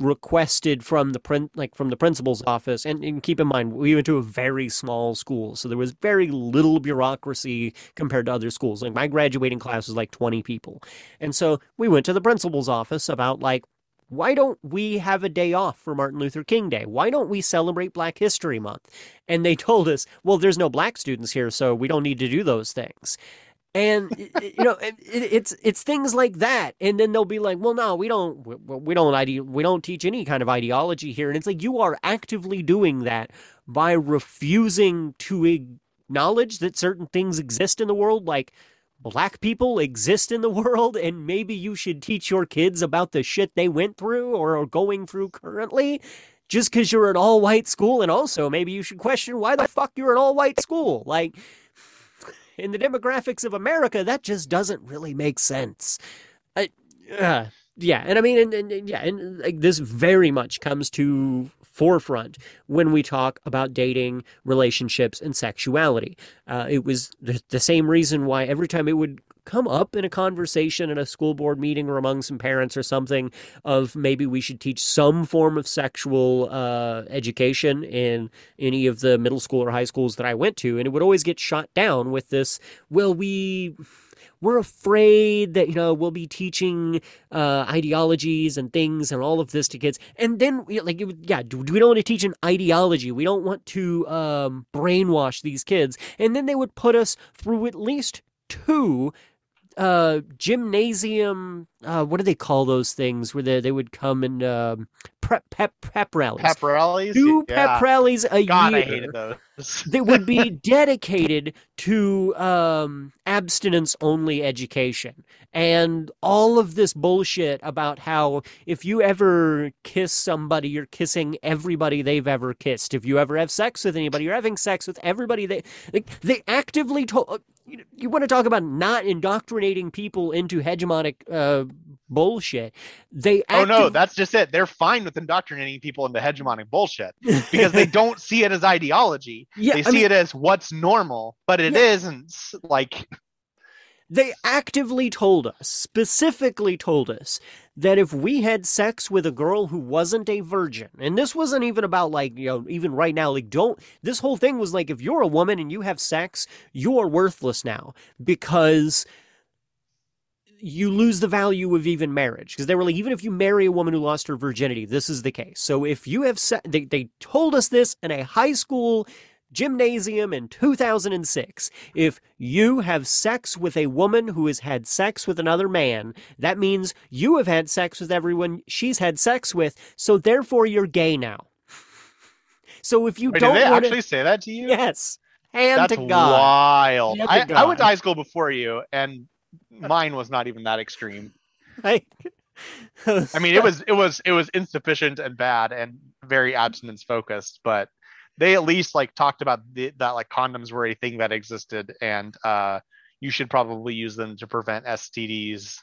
requested from the print like from the principal's office and, and, keep in mind we went to a very small school so there was very little bureaucracy compared to other schools like my graduating class was like 20 people and so we went to the principal's office about like why don't we have a day off for Martin Luther King Day? Why don't we celebrate Black History Month? And they told us, well, there's no black students here, so we don't need to do those things. And you know, it, it's it's things like that, and then they'll be like, "Well, no, we don't, we, we don't ide- we don't teach any kind of ideology here." And it's like you are actively doing that by refusing to acknowledge that certain things exist in the world, like black people exist in the world and maybe you should teach your kids about the shit they went through or are going through currently just because you're an all white school. And also, maybe you should question why the fuck you're an all white school. Like, in the demographics of America, that just doesn't really make sense. I, uh, yeah, and I mean, and, and yeah, and like, this very much comes to forefront when we talk about dating, relationships, and sexuality. Uh, it was the, the same reason why every time it would come up in a conversation in a school board meeting or among some parents or something of maybe we should teach some form of sexual uh, education in any of the middle school or high schools that I went to. And it would always get shot down with this, well, we we're afraid that you know we'll be teaching uh, ideologies and things and all of this to kids and then like yeah we don't want to teach an ideology we don't want to um, brainwash these kids and then they would put us through at least two uh, gymnasium. Uh, what do they call those things where they, they would come and um, prep pep pep rallies? Pep rallies. Two yeah. pep rallies a God, year. I hated those. that would be dedicated to um, abstinence only education and all of this bullshit about how if you ever kiss somebody, you're kissing everybody they've ever kissed. If you ever have sex with anybody, you're having sex with everybody they like. They actively told you, you want to talk about not indoctrinating people into hegemonic uh, bullshit. They oh no, that's just it. They're fine with indoctrinating people into hegemonic bullshit because they don't see it as ideology. Yeah, they see I mean, it as what's normal, but it yeah. not like they actively told us, specifically told us, that if we had sex with a girl who wasn't a virgin, and this wasn't even about like, you know, even right now, like, don't, this whole thing was like, if you're a woman and you have sex, you're worthless now because you lose the value of even marriage. Because they were like even if you marry a woman who lost her virginity this is the case. So if you have se- they, they told us this in a high school gymnasium in 2006. If you have sex with a woman who has had sex with another man, that means you have had sex with everyone she's had sex with, so therefore you're gay now. So if you Wait, don't did they wanna... actually say that to you? Yes. Hand That's to God. wild. Hand I, God. I went to high school before you, and mine was not even that extreme. Like, I mean, it was it was it was insufficient and bad and very abstinence focused, but they at least like talked about the, that like condoms were a thing that existed and uh, you should probably use them to prevent STDs.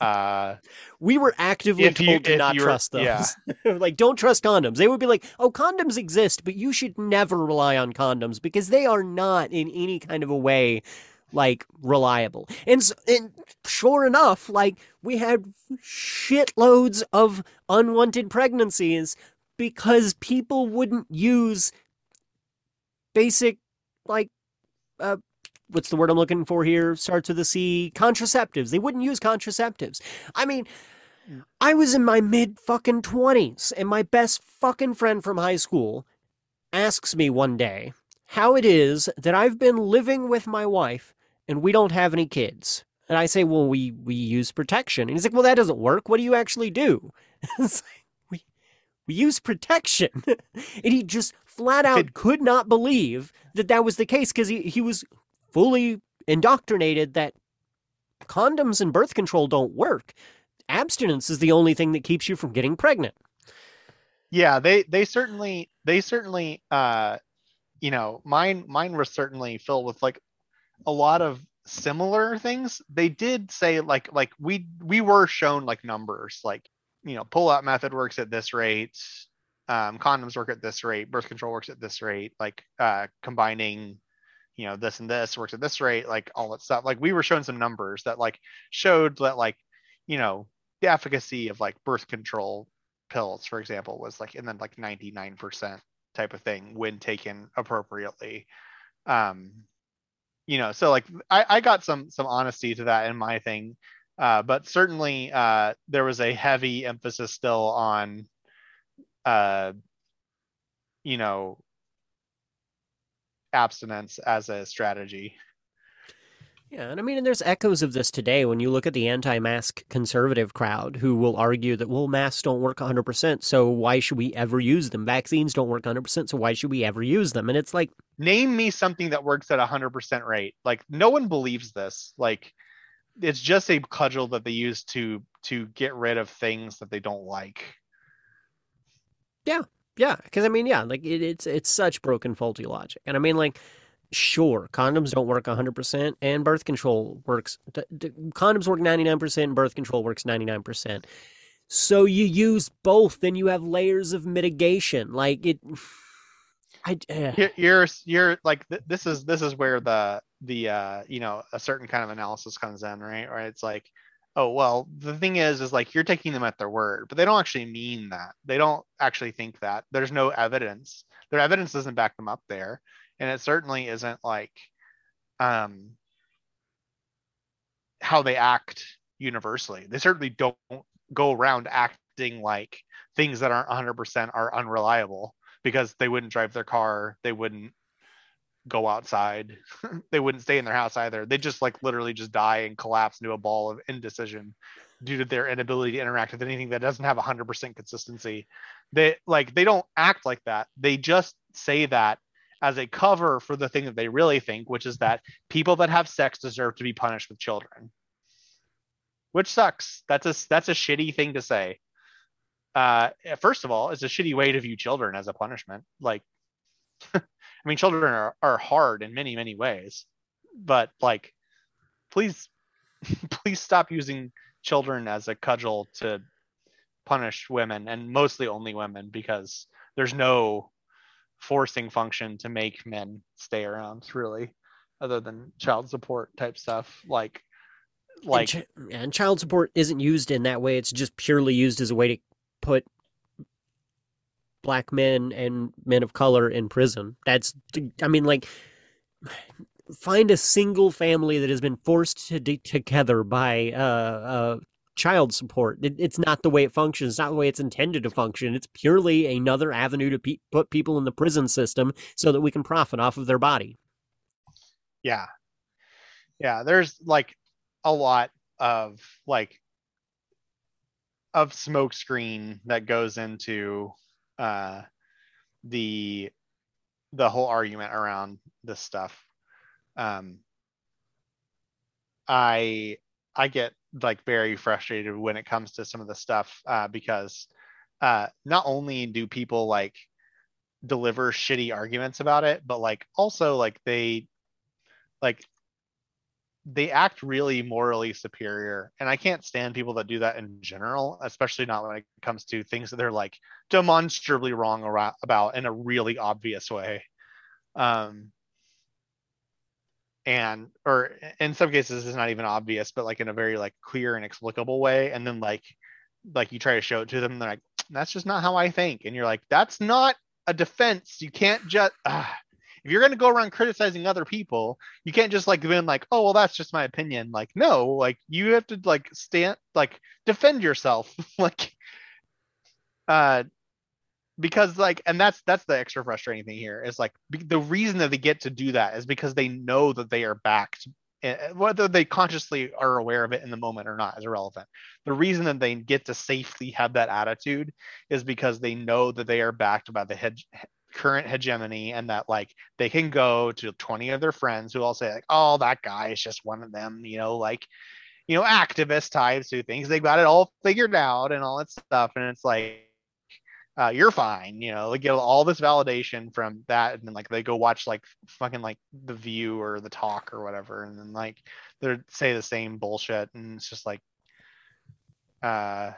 Uh, we were actively told you, to not trust those. Yeah. like, don't trust condoms. They would be like, oh, condoms exist, but you should never rely on condoms because they are not in any kind of a way like reliable. And and sure enough, like we had shitloads of unwanted pregnancies because people wouldn't use basic, like, uh, what's the word I'm looking for here? Starts with a C. Contraceptives. They wouldn't use contraceptives. I mean, I was in my mid fucking 20s, and my best fucking friend from high school asks me one day how it is that I've been living with my wife and we don't have any kids. And I say, well, we, we use protection. And he's like, well, that doesn't work. What do you actually do? it's like, we, we use protection. and he just flat out could not believe that that was the case because he, he was fully indoctrinated that condoms and birth control don't work. Abstinence is the only thing that keeps you from getting pregnant. Yeah, they they certainly they certainly uh you know, mine mine was certainly filled with like a lot of similar things. They did say like like we we were shown like numbers like you know, pull out method works at this rate, um, condoms work at this rate, birth control works at this rate, like uh, combining, you know, this and this works at this rate, like all that stuff. Like we were showing some numbers that like showed that like, you know, the efficacy of like birth control pills, for example, was like and then like 99% type of thing when taken appropriately. Um, you know, so like I, I got some some honesty to that in my thing. Uh, but certainly, uh, there was a heavy emphasis still on, uh, you know, abstinence as a strategy. Yeah, and I mean, and there's echoes of this today when you look at the anti-mask conservative crowd who will argue that well, masks don't work 100%, so why should we ever use them? Vaccines don't work 100%, so why should we ever use them? And it's like, name me something that works at 100% rate. Like no one believes this. Like it's just a cudgel that they use to to get rid of things that they don't like. Yeah, yeah, because I mean, yeah, like it, it's it's such broken, faulty logic, and I mean, like sure, condoms don't work 100% and birth control works. D- d- condoms work 99% and birth control works 99%. So you use both, then you have layers of mitigation. Like it. I, uh. you're you're like th- this is this is where the the uh you know a certain kind of analysis comes in right? Right it's like oh well the thing is is like you're taking them at their word but they don't actually mean that. They don't actually think that. There's no evidence. Their evidence doesn't back them up there. And it certainly isn't like um how they act universally. They certainly don't go around acting like things that aren't 100% are unreliable because they wouldn't drive their car they wouldn't go outside they wouldn't stay in their house either they just like literally just die and collapse into a ball of indecision due to their inability to interact with anything that doesn't have 100% consistency they like they don't act like that they just say that as a cover for the thing that they really think, which is that people that have sex deserve to be punished with children. Which sucks. That's a that's a shitty thing to say. Uh, first of all, it's a shitty way to view children as a punishment. Like, I mean, children are, are hard in many many ways, but like, please, please stop using children as a cudgel to punish women and mostly only women because there's no forcing function to make men stay around really other than child support type stuff like like and, ch- and, child support isn't used in that way it's just purely used as a way to put black men and men of color in prison that's i mean like find a single family that has been forced to de- together by uh, uh, child support. It, it's not the way it functions. It's not the way it's intended to function. It's purely another avenue to pe- put people in the prison system so that we can profit off of their body. Yeah. Yeah. There's like a lot of like, of smokescreen that goes into uh, the the whole argument around this stuff. Um, I I get like very frustrated when it comes to some of the stuff uh, because uh, not only do people like deliver shitty arguments about it, but like also like they like they act really morally superior and i can't stand people that do that in general especially not when it comes to things that they're like demonstrably wrong about in a really obvious way. Um and or in some cases it's not even obvious but like in a very like clear and explicable way and then like like you try to show it to them they're like that's just not how i think. And you're like that's not a defense. You can't just if you're going to go around criticizing other people you can't just like been like oh well that's just my opinion. Like no like you have to like stand like defend yourself. Like uh because like and that's that's the extra frustrating thing here is like the reason that they get to do that is because they know that they are backed eh, eh, whether they consciously are aware of it in the moment or not is irrelevant. The reason that they get to safely have that attitude is because they know that they are backed by the head, current hegemony and that like they can go to 20 of their friends who all say like oh that guy is just one of them you know like you know activist types who thinks they got it all figured out and all that stuff. And it's like uh, you're fine. You know, they get all this validation from that, and then like they go watch like fucking like the View or the Talk or whatever, and then like they say the same bullshit, and it's just like, uh,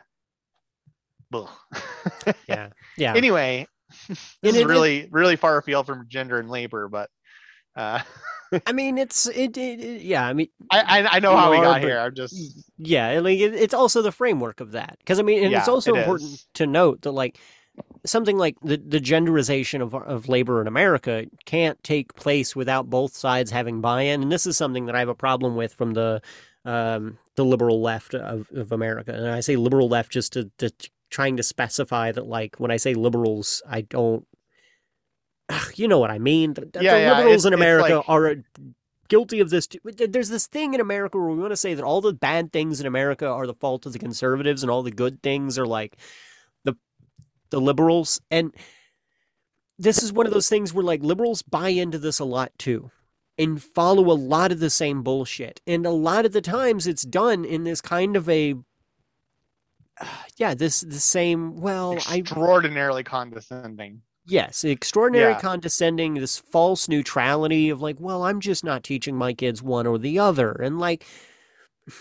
yeah, yeah. Anyway, this is really really far afield from gender and labor, but. Uh, I mean, it's it, it, it, Yeah, I mean, I I, I know how we got here. I'm just yeah, like it, it's also the framework of that because I mean, and yeah, it's also important is. to note that like something like the, the genderization of, of labor in America can't take place without both sides having buy-in. And this is something that I have a problem with from the um, the liberal left of, of America. And I say liberal left just to, to trying to specify that, like, when I say liberals, I don't, you know what I mean. The, Yeah, the yeah, liberals it's- in America like- are guilty of this. Too. There's this thing in America where we want to say that all the bad things in America are the fault of the conservatives, and all the good things are like the the liberals. And this is one of those things where like liberals buy into this a lot too and follow a lot of the same bullshit. And a lot of the times it's done in this kind of a yeah, this the same well, I extraordinarily condescending. yes, extraordinary Yeah. condescending, this false neutrality of like, well, I'm just not teaching my kids one or the other. And like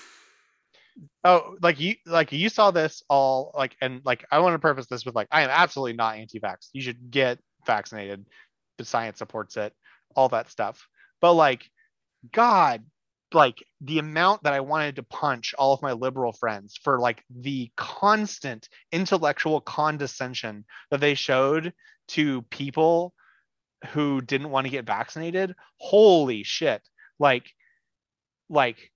Oh, like you like you saw this all like and like I want to preface this with like I am absolutely not anti-vax. You should get vaccinated. The science supports it, all that stuff. But like God, like the amount that I wanted to punch all of my liberal friends for like the constant intellectual condescension that they showed to people who didn't want to get vaccinated. Holy shit. Like like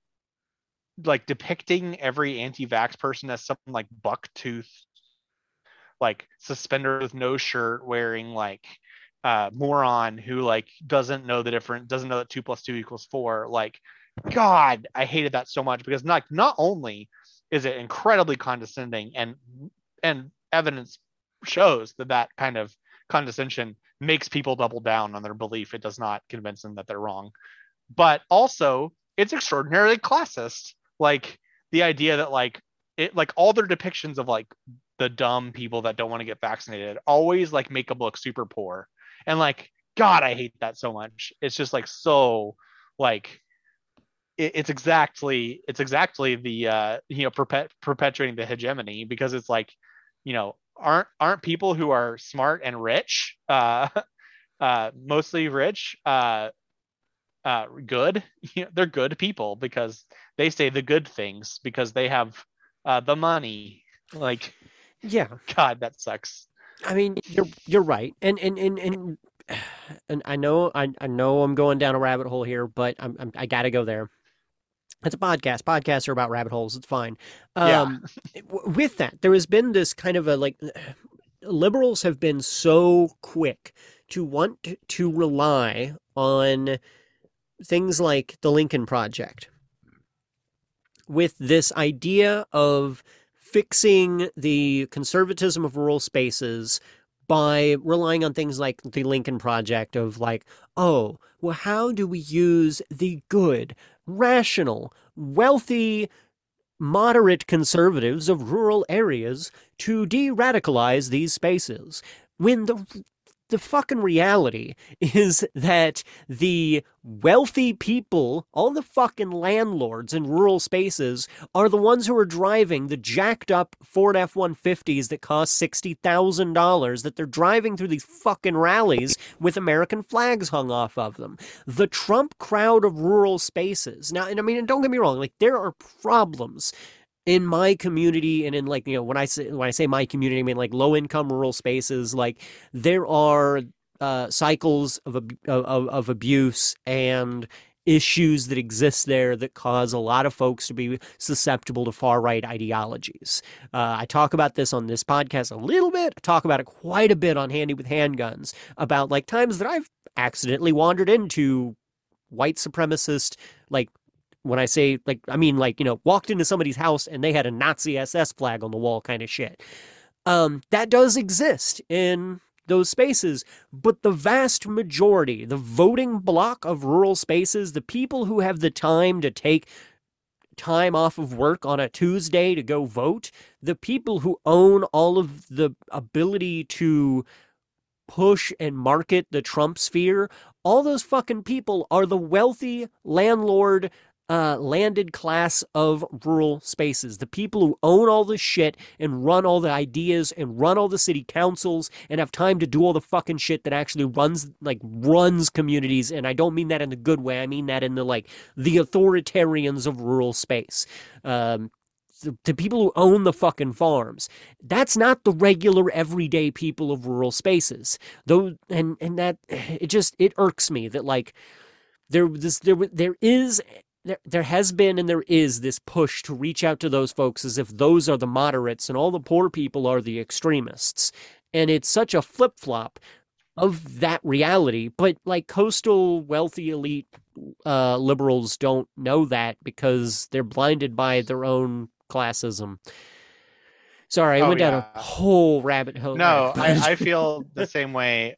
like depicting every anti-vax person as something like bucktooth like suspender with no shirt wearing like uh moron who like doesn't know the difference doesn't know that two plus two equals four like god i hated that so much because not not only is it incredibly condescending and and evidence shows that that kind of condescension makes people double down on their belief it does not convince them that they're wrong. But also it's extraordinarily classist. Like the idea that like it like all their depictions of like the dumb people that don't want to get vaccinated always like make them look super poor. And like god i hate that so much. It's just like so like it, it's exactly it's exactly the uh you know perpet- perpetuating the hegemony because it's like you know aren't aren't people who are smart and rich uh uh mostly rich uh uh good? You know, they're good people because they say the good things because they have uh the money. Like yeah, god that sucks. I mean, you're you're right, and and and and, and I know I I know I'm going down a rabbit hole here, but I'm, I'm I got to go there. It's a podcast. Podcasts are about rabbit holes. It's fine. Yeah. Um, w- with that, there has been this kind of a like liberals have been so quick to want to rely on things like the Lincoln Project with this idea of fixing the conservatism of rural spaces by relying on things like the Lincoln Project of like, oh, well, how do we use the good, rational, wealthy, moderate conservatives of rural areas to de-radicalize these spaces? When the the fucking reality is that the wealthy people, all the fucking landlords in rural spaces, are the ones who are driving the jacked up Ford F 150s that cost $60,000 that they're driving through these fucking rallies with American flags hung off of them. The Trump crowd of rural spaces. Now, and I mean, don't get me wrong, like, there are problems in my community and in like you know when i say when i say my community i mean like low income rural spaces like there are uh, cycles of, of of abuse and issues that exist there that cause a lot of folks to be susceptible to far right ideologies. Uh, I talk about this on this podcast a little bit. I talk about it quite a bit on Handy with Handguns about like times that I've accidentally wandered into white supremacist like when I say like I mean like you know walked into somebody's house and they had a Nazi SS flag on the wall kind of shit. Um, that does exist in those spaces, but the vast majority, the voting bloc of rural spaces, the people who have the time to take time off of work on a Tuesday to go vote, the people who own all of the ability to push and market the Trump sphere, all those fucking people are the wealthy landlord uh, landed class of rural spaces. The people who own all the shit and run all the ideas and run all the city councils and have time to do all the fucking shit that actually runs like runs communities. And I don't mean that in the good way. I mean that in the like the authoritarians of rural space. Um, the, people who own the fucking farms. That's not the regular everyday people of rural spaces. Though, and and that it just it irks me that like there this there there is there there has been and there is this push to reach out to those folks as if those are the moderates and all the poor people are the extremists. And it's such a flip flop of that reality. But like coastal wealthy elite uh, liberals don't know that because they're blinded by their own classism. Sorry, I oh, went yeah. down a whole rabbit hole. No, I, I feel the same way.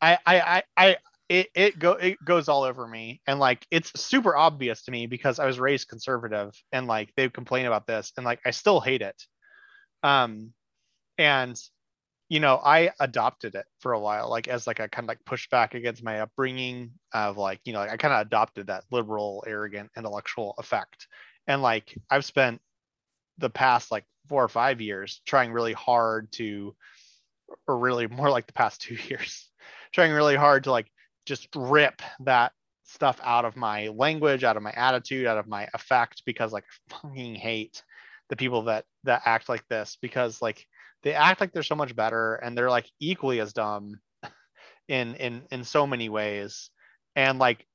I, I, I, it it go it goes all over me and like it's super obvious to me because I was raised conservative and like they complain about this and like I still hate it. Um and you know, I adopted it for a while, like as like a kind of like pushback against my upbringing of like, you know, like I kind of adopted that liberal, arrogant, intellectual effect. And like I've spent the past like four or five years trying really hard to, or really more like the past two years, trying really hard to like just rip that stuff out of my language, out of my attitude, out of my effect, because like I fucking hate the people that that act like this because like they act like they're so much better and they're like equally as dumb in in in so many ways. And like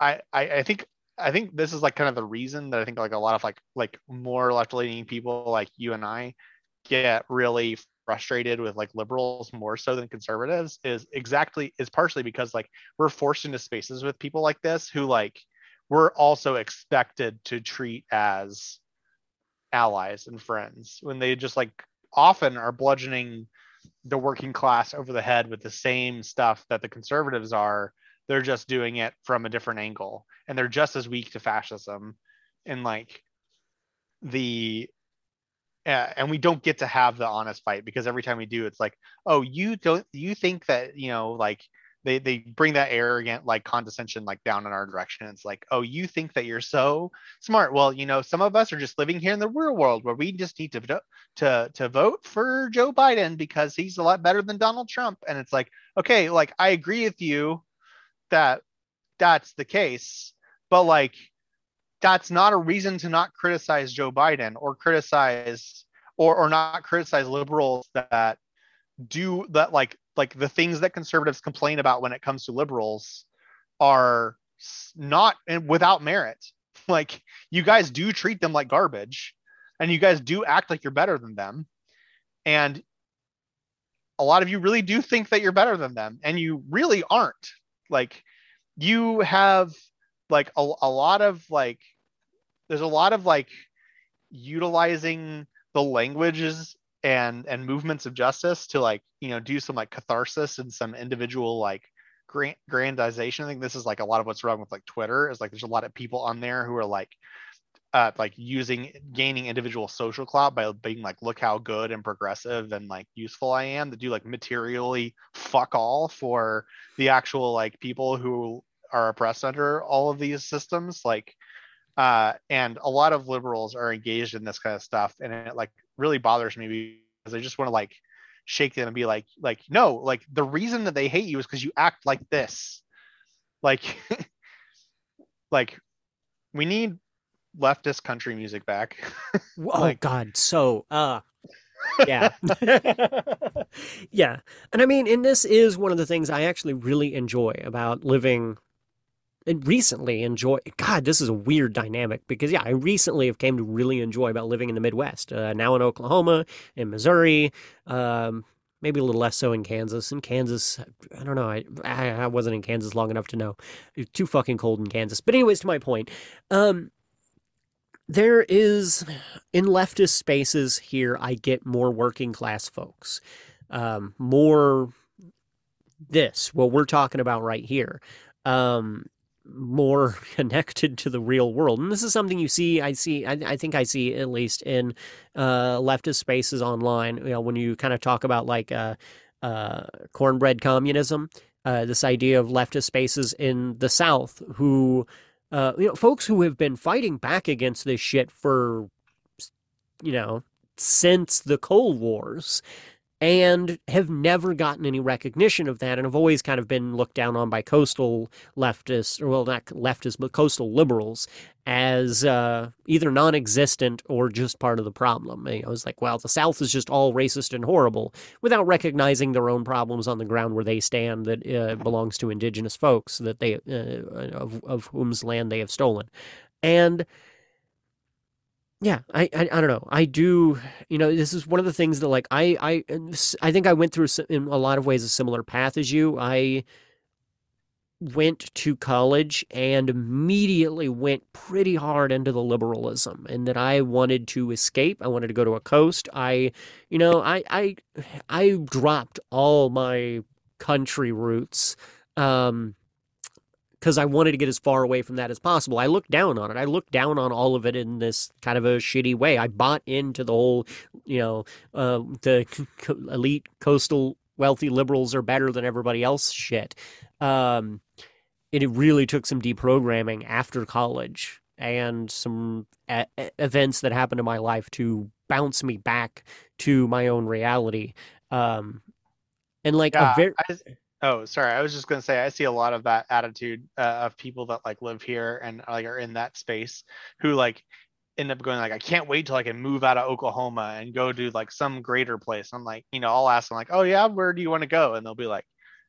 I, I i think i think this is like kind of the reason that i think like a lot of like like more left leaning people like you and i get really frustrated with like liberals more so than conservatives is exactly is partially because like we're forced into spaces with people like this who like we're also expected to treat as allies and friends when they just like often are bludgeoning the working class over the head with the same stuff that the conservatives are. They're just doing it from a different angle and they're just as weak to fascism and like the uh, and we don't get to have the honest fight because every time we do it's like oh you don't you think that you know like they they bring that arrogant like condescension like down in our direction. It's like oh you think that you're so smart. Well you know some of us are just living here in the real world where we just need to to to vote for joe biden because he's a lot better than donald trump. And it's like okay like i agree with you that that's the case but like that's not a reason to not criticize joe biden or criticize or or not criticize liberals that do that like like the things that conservatives complain about when it comes to liberals are not and without merit. Like you guys do treat them like garbage and you guys do act like you're better than them. And a lot of you really do think that you're better than them and you really aren't. Like you have like a, a lot of like there's a lot of like utilizing the languages and and movements of justice to like you know do some like catharsis and some individual like grand grandization. I think this is like a lot of what's wrong with like Twitter is like there's a lot of people on there who are like uh, like using gaining individual social clout by being like look how good and progressive and like useful I am to do like materially fuck all for the actual like people who are oppressed under all of these systems like uh and a lot of liberals are engaged in this kind of stuff and it like really bothers me because I just want to like shake them and be like, like, no, like the reason that they hate you is because you act like this. Like, like we need leftist country music back. oh like, God, so uh yeah. yeah. And I mean, and this is one of the things I actually really enjoy about living recently enjoy god this is a weird dynamic because yeah i recently have came to really enjoy about living in the midwest uh, now in oklahoma in missouri um, maybe a little less so in kansas. In kansas i don't know I, I wasn't in kansas long enough to know. Too fucking cold in kansas. But anyways to my point um, there is in leftist spaces here i get more working class folks um, more this what we're talking about right here. Um, more connected to the real world. And this is something you see, I see, I, I think I see at least in uh, leftist spaces online, you know, when you kind of talk about like uh, uh, cornbread communism, uh, this idea of leftist spaces in the South who, uh, you know, folks who have been fighting back against this shit for, you know, since the Cold Wars and have never gotten any recognition of that and have always kind of been looked down on by coastal leftists, or well, not leftists, but coastal liberals as uh, either non existent or just part of the problem. I was like, well, the South is just all racist and horrible without recognizing their own problems on the ground where they stand that uh, belongs to indigenous folks that they uh, of, of whom's land they have stolen. And yeah, I, I, I don't know. I do, you know, this is one of the things that like I I I think I went through in a lot of ways a similar path as you. I went to college and immediately went pretty hard into the liberalism and that I wanted to escape. I wanted to go to a coast. I, you know, I I I dropped all my country roots. Um because I wanted to get as far away from that as possible. I looked down on it. I looked down on all of it in this kind of a shitty way. I bought into the whole, you know, uh, the elite coastal wealthy liberals are better than everybody else shit. Um, it really took some deprogramming after college and some a- events that happened in my life to bounce me back to my own reality. Um, and like Yeah, a very I, oh, sorry. I was just gonna say I see a lot of that attitude uh, of people that like live here and like are in that space who like end up going like I can't wait till I can move out of Oklahoma and go to like some greater place. I'm like, you know, I'll ask them like, oh yeah, where do you want to go? And they'll be like,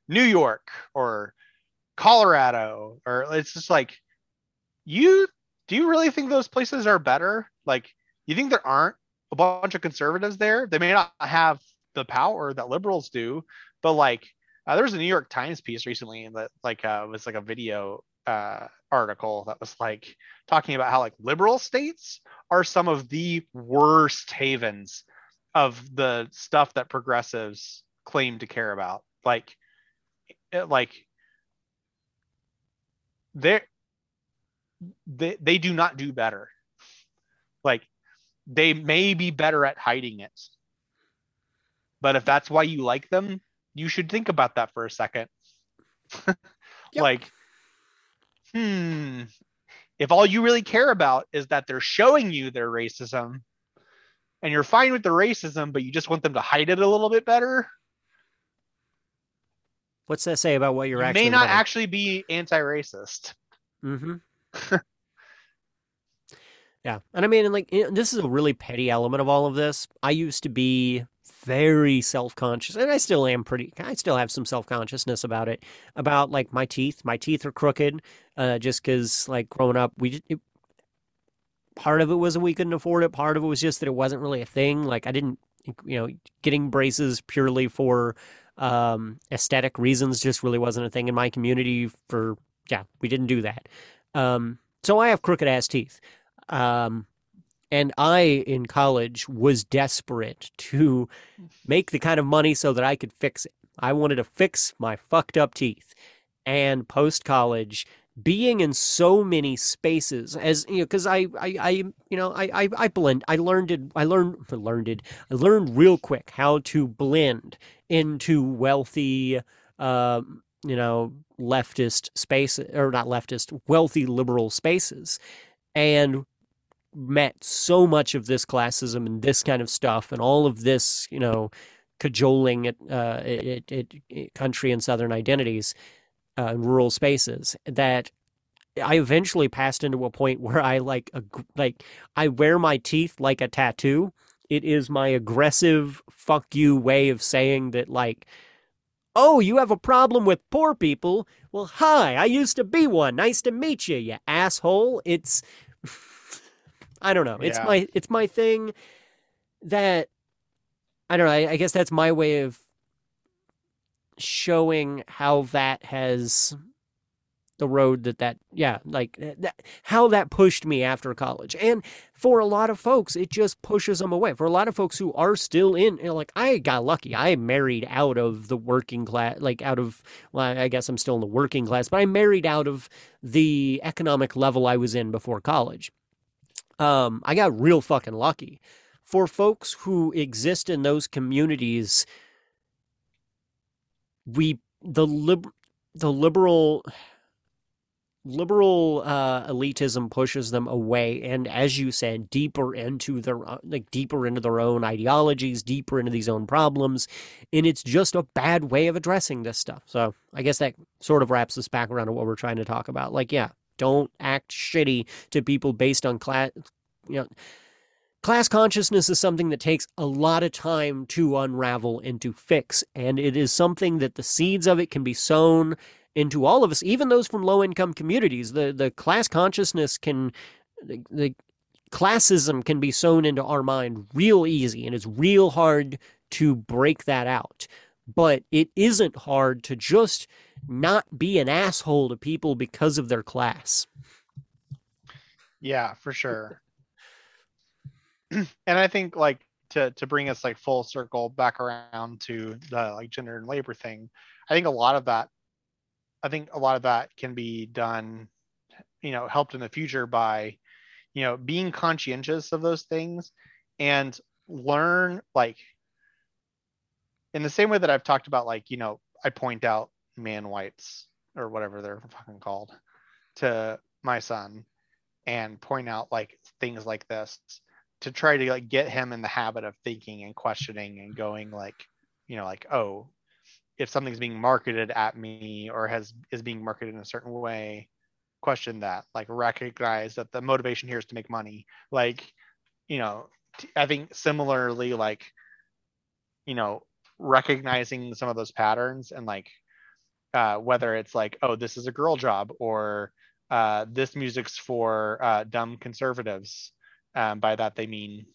New York or Colorado or it's just like you do you really think those places are better? Like you think there aren't a bunch of conservatives there? They may not have the power that liberals do, but like uh, there was a New York Times piece recently that like uh, was like a video uh, article that was like talking about how like liberal states are some of the worst havens of the stuff that progressives claim to care about. Like, it, like they they do not do better. Like they may be better at hiding it. But if that's why you like them, you should think about that for a second. Yep. Like, hmm, if all you really care about is that they're showing you their racism and you're fine with the racism, but you just want them to hide it a little bit better, what's that say about what you're you actually may not wanting? actually be anti racist. Mm-hmm. yeah, and I mean, like, you know, this is a really petty element of all of this. I used to be very self-conscious, and I still am pretty. I still have some self-consciousness about it, about like my teeth. My teeth are crooked, uh, just because like growing up, we just, it, part of it was we couldn't afford it. Part of it was just that it wasn't really a thing. Like I didn't, you know, getting braces purely for um, aesthetic reasons just really wasn't a thing in my community. For yeah, we didn't do that. Um, so I have crooked ass teeth. Um, and I, in college, was desperate to make the kind of money so that I could fix it. I wanted to fix my fucked up teeth. And post college, being in so many spaces as you know, because I, I, I, you know, I, I, I blend. I learned it. I learned, learned it. I learned real quick how to blend into wealthy, um, you know, leftist spaces or not leftist, wealthy liberal spaces, and met so much of this classism and this kind of stuff and all of this, you know, cajoling at, uh, at, at, country and southern identities uh, in rural spaces that I eventually passed into a point where I like ag- like I wear my teeth like a tattoo. It is my aggressive fuck you way of saying that like Oh, you have a problem with poor people? Well, hi, I used to be one. Nice to meet you, you asshole. It's I don't know. It's Yeah. my it's my thing that I don't know. I, I guess that's my way of showing how that has the road that that yeah like eh, that, how that pushed me after college and for a lot of folks it just pushes them away for a lot of folks who are still in you know, like i got lucky i married out of the working class like out of well i guess i'm still in the working class but i married out of the economic level i was in before college um i got real fucking lucky. For folks who exist in those communities we the lib the liberal liberal uh, elitism pushes them away and as you said deeper into their like deeper into their own ideologies deeper into these own problems and it's just a bad way of addressing this stuff. So i guess that sort of wraps us back around to what we're trying to talk about. Like yeah don't act shitty to people based on class you know class consciousness is something that takes a lot of time to unravel and to fix and it is something that the seeds of it can be sown into all of us, even those from low income communities. The the class consciousness can the, the classism can be sown into our mind real easy and it's real hard to break that out. But it isn't hard to just not be an asshole to people because of their class. Yeah, for sure. and I think like to to bring us like full circle back around to the like gender and labor thing, I think a lot of that I think a lot of that can be done, you know, helped in the future by, you know, being conscientious of those things and learn like in the same way that I've talked about, like, you know, I point out man whites or whatever they're fucking called to my son and point out like things like this to try to like get him in the habit of thinking and questioning and going like you know like oh if something's being marketed at me or has is being marketed in a certain way question that like recognize that the motivation here is to make money. Like you know i think similarly like you know recognizing some of those patterns and like uh, whether it's like oh this is a girl job or uh, this music's for uh, dumb conservatives um, by that they mean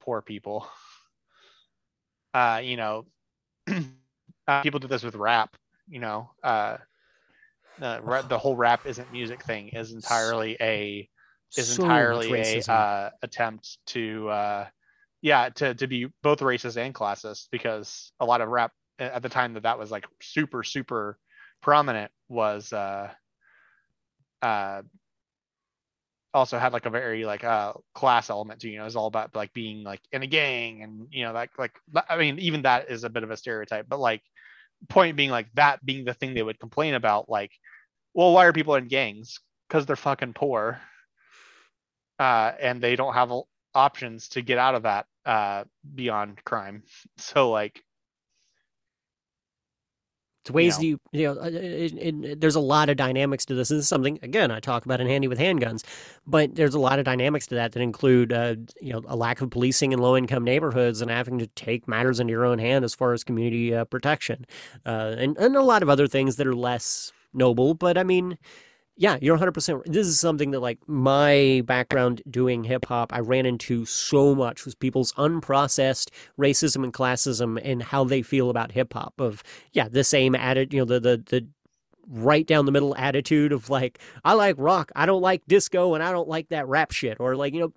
poor people uh, you know Uh, people do this with rap, you know. Uh, uh, the whole rap isn't music thing is entirely a is so entirely a uh, attempt to uh, yeah to to be both racist and classist because a lot of rap at the time that that was like super super prominent was uh uh also had like a very like uh class element to you know it's all about like being like in a gang and you know like like i mean even that is a bit of a stereotype but like point being like that being the thing they would complain about like well why are people in gangs? Because they're fucking poor uh and they don't have options to get out of that uh beyond crime. So like it's ways you know, you, you know, it, it, it, there's a lot of dynamics to this. This is something, again, I talk about in Handy with Handguns, but there's a lot of dynamics to that that include, uh, you know, a lack of policing in low income neighborhoods and having to take matters into your own hand as far as community uh, protection, uh, and, and a lot of other things that are less noble. But I mean, yeah, you're 100%. This is something that, like, my background doing hip hop, I ran into so much was people's unprocessed racism and classism and how they feel about hip hop. Of, yeah, the same attitude, you know, the, the, the, right down the middle attitude of like I like rock, I don't like disco and I don't like that rap shit or like you know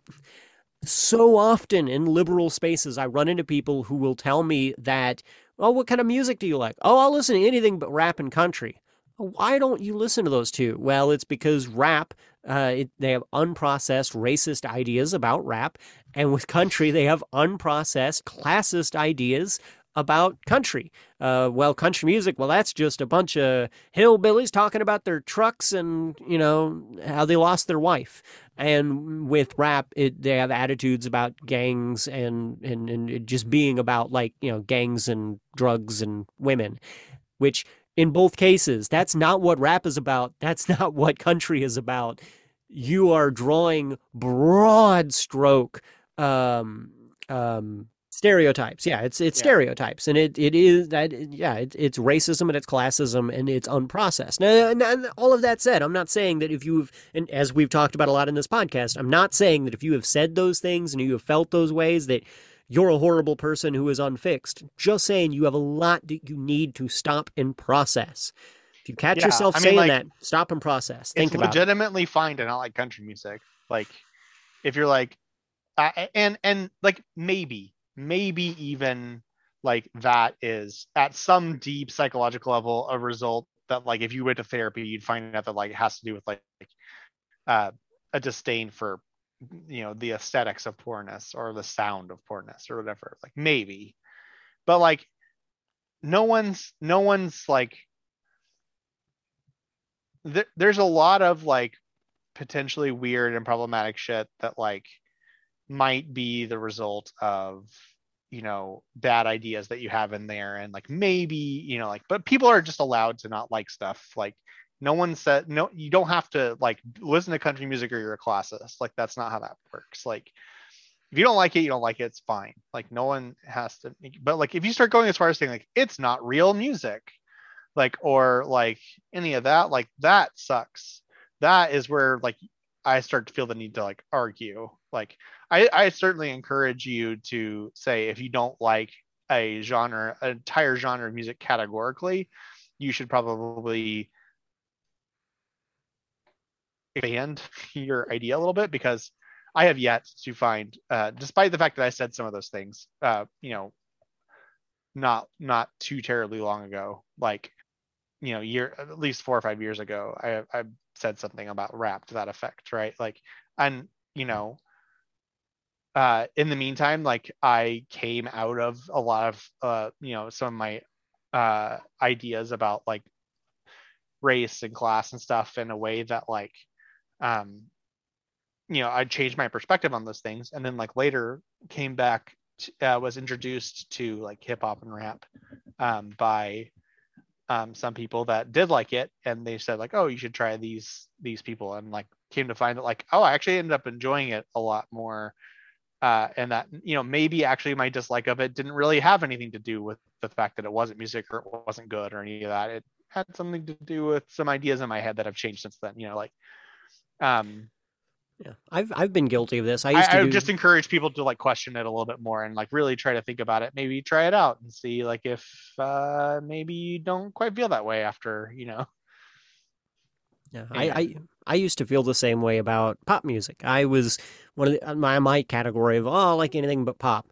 so often in liberal spaces I run into people who will tell me that oh what kind of music do you like? Oh, I'll listen to anything but rap and country. Why don't you listen to those two? Well, it's because rap, uh, it, they have unprocessed racist ideas about rap, and with country, they have unprocessed classist ideas about country. Uh, well, country music, well, that's just a bunch of hillbillies talking about their trucks and, you know, how they lost their wife. And with rap, it, they have attitudes about gangs and, and, and just being about, like, you know, gangs and drugs and women, which in both cases. That's not what rap is about. That's not what country is about. You are drawing broad stroke um, um, stereotypes. Yeah, it's it's yeah. stereotypes, and it, it is that yeah, it, it's racism and it's classism and it's unprocessed. Now, now, all of that said, I'm not saying that if you've and as we've talked about a lot in this podcast, I'm not saying that if you have said those things and you have felt those ways that you're a horrible person who is unfixed. Just saying you have a lot that you need to stop and process. If you catch yeah, yourself I mean, saying like, that, stop and process. Think about legitimately it. fine to not like country music. Like if you're like, uh, and and like maybe maybe even like that is at some deep psychological level a result that like if you went to therapy you'd find out that like it has to do with like uh, a disdain for you know the aesthetics of poorness or the sound of poorness or whatever like maybe. But like no one's no one's like th- there's a lot of like potentially weird and problematic shit that like might be the result of you know bad ideas that you have in there and like maybe you know like but people are just allowed to not like stuff like no one said no you don't have to like listen to country music or you're a classist. Like that's not how that works. Like if you don't like it you don't like it it's fine. Like no one has to but like if you start going as far as saying like it's not real music like or like any of that like that sucks. That is where like i start to feel the need to like argue. Like I, I certainly encourage you to say if you don't like a genre, an entire genre of music categorically, you should probably expand your idea a little bit because I have yet to find, uh, despite the fact that I said some of those things, uh, you know, not not too terribly long ago, like you know, year at least four or five years ago, I I said something about rap to that effect, right? Like, and you know, uh, in the meantime, like I came out of a lot of uh, you know some of my uh, ideas about like race and class and stuff in a way that like um, you know I changed my perspective on those things, and then like later came back to, uh, was introduced to like hip hop and rap um, by um, some people that did like it, and they said like, oh, you should try these these people, and like came to find that like, oh, I actually ended up enjoying it a lot more uh, and that you know maybe actually my dislike of it didn't really have anything to do with the fact that it wasn't music or it wasn't good or any of that. It had something to do with some ideas in my head that have changed since then you know like um yeah. I've i've been guilty of this. I used I, to I do... just encourage people to like question it a little bit more and like really try to think about it. Maybe try it out and see like if uh maybe you don't quite feel that way after you know. Yeah, I, I I used to feel the same way about pop music. I was one of the, my my category of oh, I like anything but pop,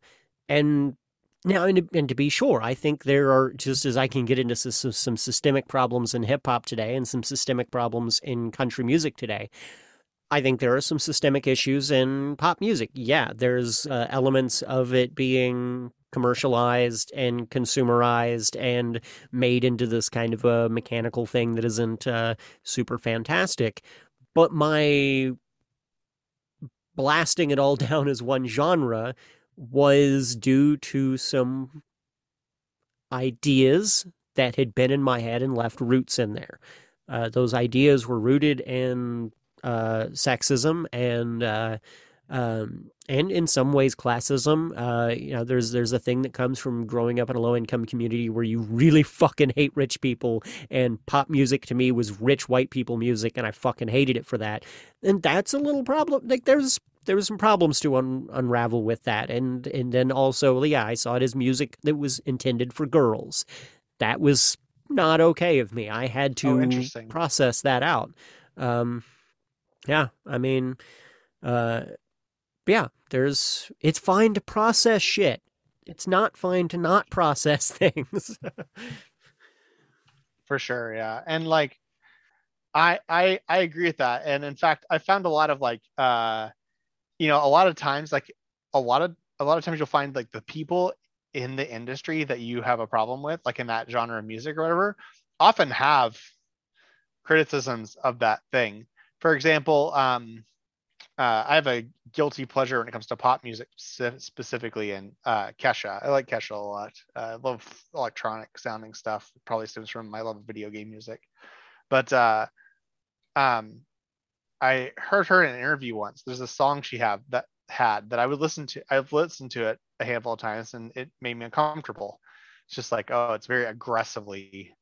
and now and to, and to be sure, I think there are just as I can get into some, some systemic problems in hip hop today and some systemic problems in country music today. I think there are some systemic issues in pop music. Yeah, there's uh, elements of it being commercialized and consumerized and made into this kind of a mechanical thing that isn't uh, super fantastic. But my blasting it all down as one genre was due to some ideas that had been in my head and left roots in there. Uh, those ideas were rooted in uh, sexism and uh, um, and in some ways classism. Uh, you know, there's there's a thing that comes from growing up in a low income community where you really fucking hate rich people, and pop music to me was rich white people music, and I fucking hated it for that. And that's a little problem. Like there's there was some problems to un- unravel with that, and and then also yeah, I saw it as music that was intended for girls. That was not okay of me. I had to oh, process that out. Um, yeah, I mean, uh, yeah, there's it's fine to process shit. It's not fine to not process things. For sure, yeah. And like I I I agree with that. And in fact, I found a lot of like uh you know, a lot of times like a lot of a lot of times you'll find like the people in the industry that you have a problem with, like in that genre of music or whatever, often have criticisms of that thing. For example, um, uh, I have a guilty pleasure when it comes to pop music specifically and uh, Kesha. I like Kesha a lot. I love electronic sounding stuff. Probably stems from my love of video game music. But uh, um, I heard her in an interview once. There's a song she had that had that I would listen to. I've listened to it a handful of times and it made me uncomfortable. It's just like, oh, it's very aggressively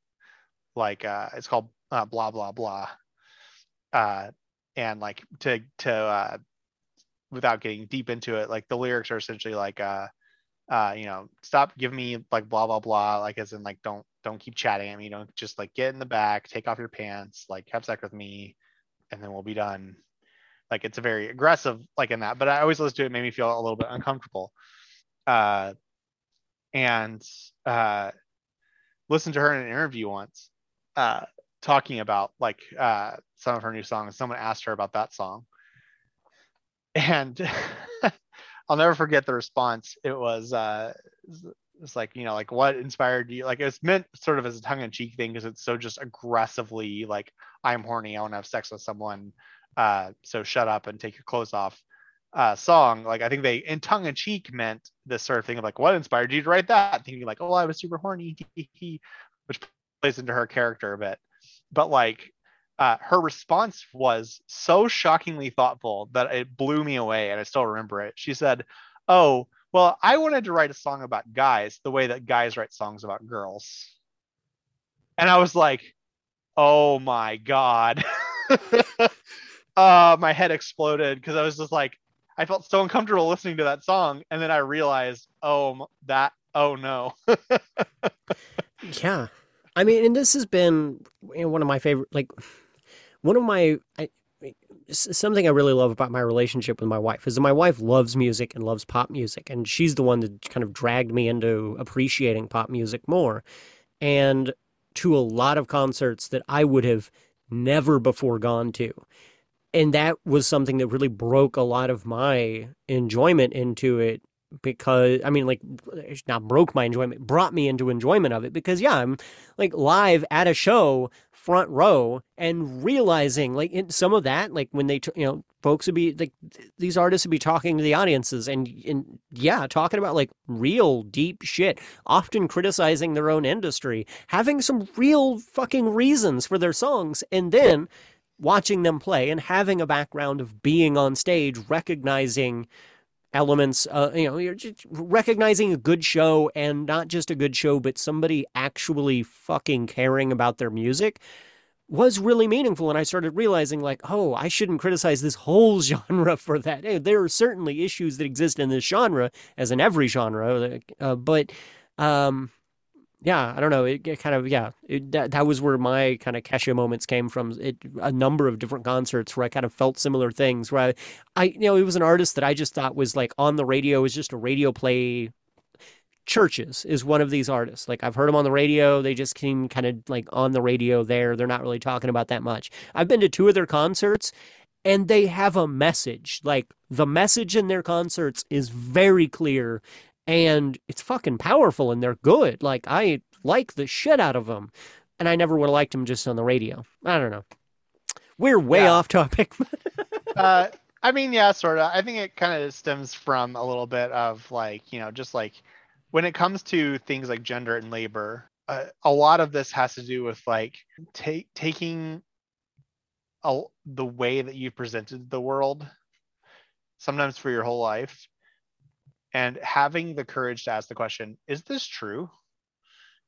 like uh, it's called uh, blah blah blah. Uh, and like to to uh, without getting deep into it, like the lyrics are essentially like uh uh you know stop giving me like blah blah blah like as in like don't don't keep chatting at me don't just like get in the back take off your pants like have sex with me and then we'll be done like it's a very aggressive like in that but i always listen to it, made me feel a little bit uncomfortable uh and uh listened to her in an interview once uh talking about like uh, some of her new songs. Someone asked her about that song, and I'll never forget the response. It was uh, it's like you know like what inspired you like it's meant sort of as a tongue-in-cheek thing because it's so just aggressively like i'm horny i want to have sex with someone uh so shut up and take your clothes off uh song like i think they in tongue-in-cheek meant this sort of thing of like what inspired you to write that? Thinking like oh i was super horny which plays into her character a bit. But like uh, her response was so shockingly thoughtful that it blew me away and i still remember it. She said oh well, I wanted to write a song about guys the way that guys write songs about girls. And I was like, oh my God. uh, my head exploded because I was just like, I felt so uncomfortable listening to that song. And then I realized, oh, that, oh no. yeah. I mean, and this has been you know, one of my favorite, like, one of my, something I really love about my relationship with my wife is that my wife loves music and loves pop music, and she's the one that kind of dragged me into appreciating pop music more. And to a lot of concerts that I would have never before gone to. And that was something that really broke a lot of my enjoyment into it because I mean, like, it's not broke my enjoyment, brought me into enjoyment of it because, yeah, I'm like live at a show front row and realizing like in some of that like when they you know folks would be like these artists would be talking to the audiences and and yeah talking about like real deep shit often criticizing their own industry having some real fucking reasons for their songs and then watching them play and having a background of being on stage recognizing elements uh, you know you're just recognizing a good show and not just a good show but somebody actually fucking caring about their music was really meaningful. And i started realizing like oh i shouldn't criticize this whole genre for that. Hey, there are certainly issues that exist in this genre as in every genre uh, but um yeah, I don't know. It, it kind of yeah. It, that that was where my kind of Kesha moments came from. It a number of different concerts where I kind of felt similar things. Where I, I you know, it was an artist that I just thought was like on the radio was just a radio play. CHVRCHES is one of these artists. Like I've heard them on the radio. They just came kind of like on the radio there. They're not really talking about that much. I've been to two of their concerts and they have a message. Like the message in their concerts is very clear and it's fucking powerful and they're good. Like I like the shit out of them, and I never would have liked them just on the radio. I don't know. We're way yeah. off topic. uh, I mean, yeah, sort of. I think it kind of stems from a little bit of like you know just like when it comes to things like gender and labor. Uh, a lot of this has to do with like take taking a, the way that you've presented the world sometimes for your whole life and having the courage to ask the question is this true?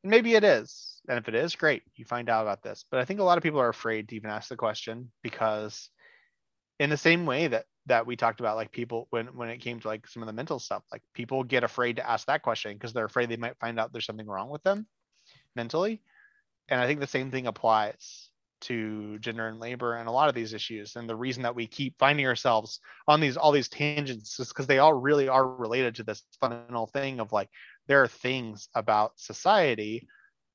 And maybe it is and if it is great you find out about this. But i think a lot of people are afraid to even ask the question because in the same way that that we talked about like people when when it came to like some of the mental stuff like people get afraid to ask that question because they're afraid they might find out there's something wrong with them mentally. And i think the same thing applies to gender and labor and a lot of these issues and the reason that we keep finding ourselves on these all these tangents is because they all really are related to this fundamental thing of like there are things about society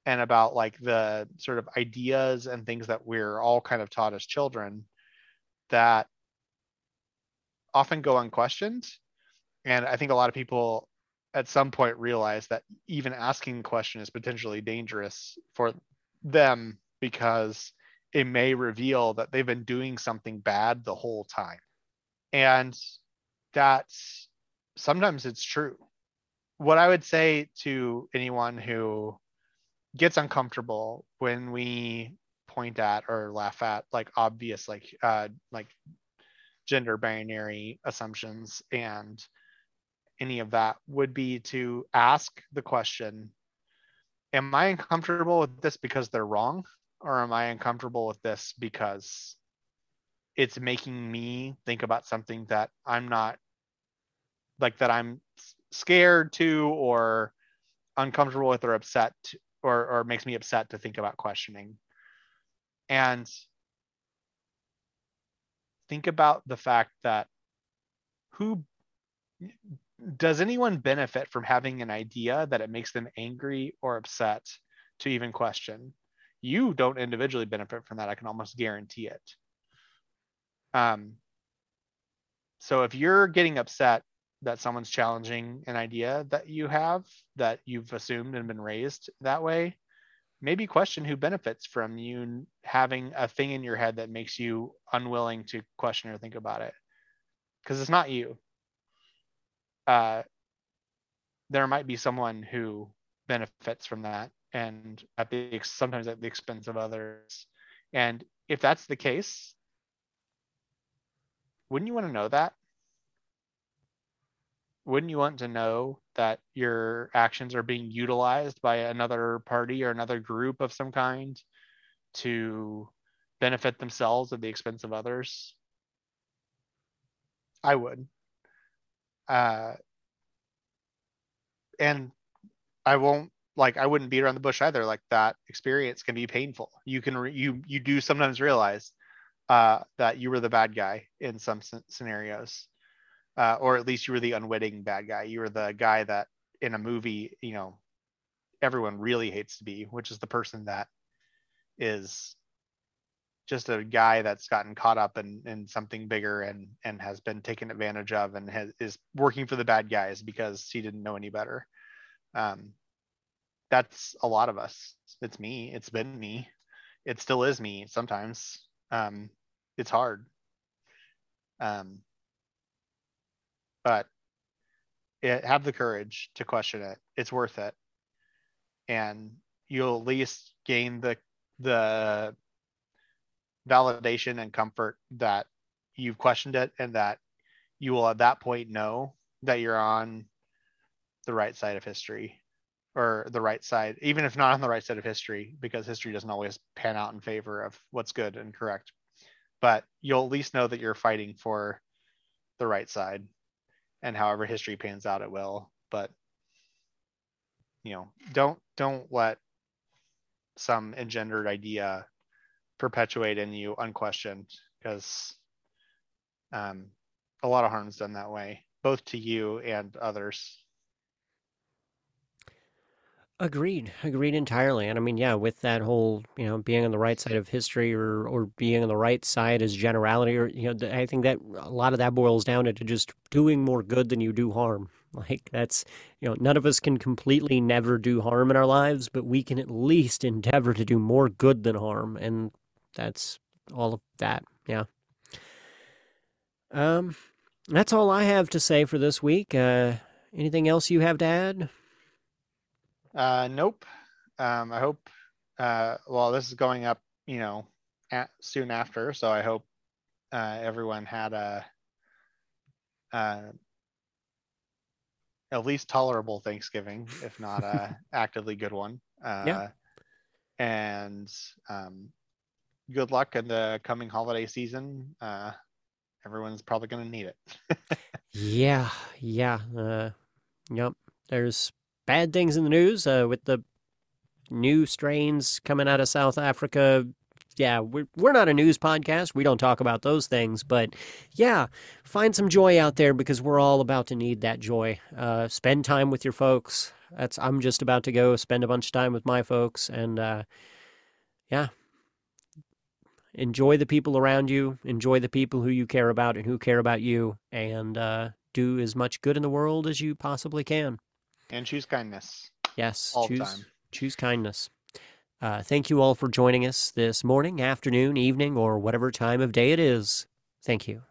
and about like the sort of ideas and things that we're all kind of taught as children that often go unquestioned. And i think a lot of people at some point realize that even asking the question is potentially dangerous for them because it may reveal that they've been doing something bad the whole time. And that's sometimes it's true. What I would say to anyone who gets uncomfortable when we point at or laugh at like obvious like uh like gender binary assumptions and any of that would be to ask the question am i uncomfortable with this because they're wrong or am I uncomfortable with this because it's making me think about something that I'm not like that I'm scared to or uncomfortable with or upset or or makes me upset to think about questioning. And think about the fact that who does anyone benefit from having an idea that it makes them angry or upset to even question? You don't individually benefit from that. I can almost guarantee it. Um, so if you're getting upset that someone's challenging an idea that you have that you've assumed and been raised that way maybe question who benefits from you having a thing in your head that makes you unwilling to question or think about it because it's not you uh, there might be someone who benefits from that and at the sometimes at the expense of others and if that's the case wouldn't you want to know that wouldn't you want to know that your actions are being utilized by another party or another group of some kind to benefit themselves at the expense of others? I would. Uh, and I won't like I wouldn't beat around the bush either. Like that experience can be painful. You can re- you you do sometimes realize uh, that you were the bad guy in some scenarios uh, or at least you were the unwitting bad guy. You were the guy that in a movie, you know, everyone really hates to be, which is the person that is just a guy that's gotten caught up in, in something bigger and and has been taken advantage of and has, is working for the bad guys because he didn't know any better. Um, that's a lot of us. It's me. It's been me. It still is me sometimes. Um, it's hard. Um, but it, have the courage to question it. It's worth it, and you'll at least gain the the validation and comfort that you've questioned it and that you will at that point know that you're on the right side of history or the right side even if not on the right side of history because history doesn't always pan out in favor of what's good and correct. But you'll at least know that you're fighting for the right side and however history pans out it will. But you know don't don't let some engendered idea perpetuate in you unquestioned because um, a lot of harm's done that way both to you and others Agreed. Agreed entirely. And I mean, yeah, with that whole, you know, being on the right side of history or or being on the right side as generality or you know, I think that a lot of that boils down to just doing more good than you do harm. Like that's, you know, none of us can completely never do harm in our lives, but we can at least endeavor to do more good than harm, and that's all of that. Yeah. Um that's all I have to say for this week. Uh anything else you have to add? Uh, nope. Um, I hope. Uh, well, this is going up, you know, at, soon after, so I hope uh, everyone had a uh, at least tolerable Thanksgiving, if not a actively good one. Uh, yeah. And um, good luck in the coming holiday season. Uh, everyone's probably going to need it. yeah, yeah. Uh, yep. There's bad things in the news uh, with the new strains coming out of South Africa. Yeah, we're, we're not a news podcast. We don't talk about those things. But yeah, find some joy out there because we're all about to need that joy. Uh, spend time with your folks. That's I'm just about to go spend a bunch of time with my folks. And uh, yeah, enjoy the people around you. Enjoy the people who you care about and who care about you. And uh, do as much good in the world as you possibly can. And choose kindness. Yes, all choose, time. Choose kindness. Uh, thank you all for joining us this morning, afternoon, evening, or whatever time of day it is. Thank you.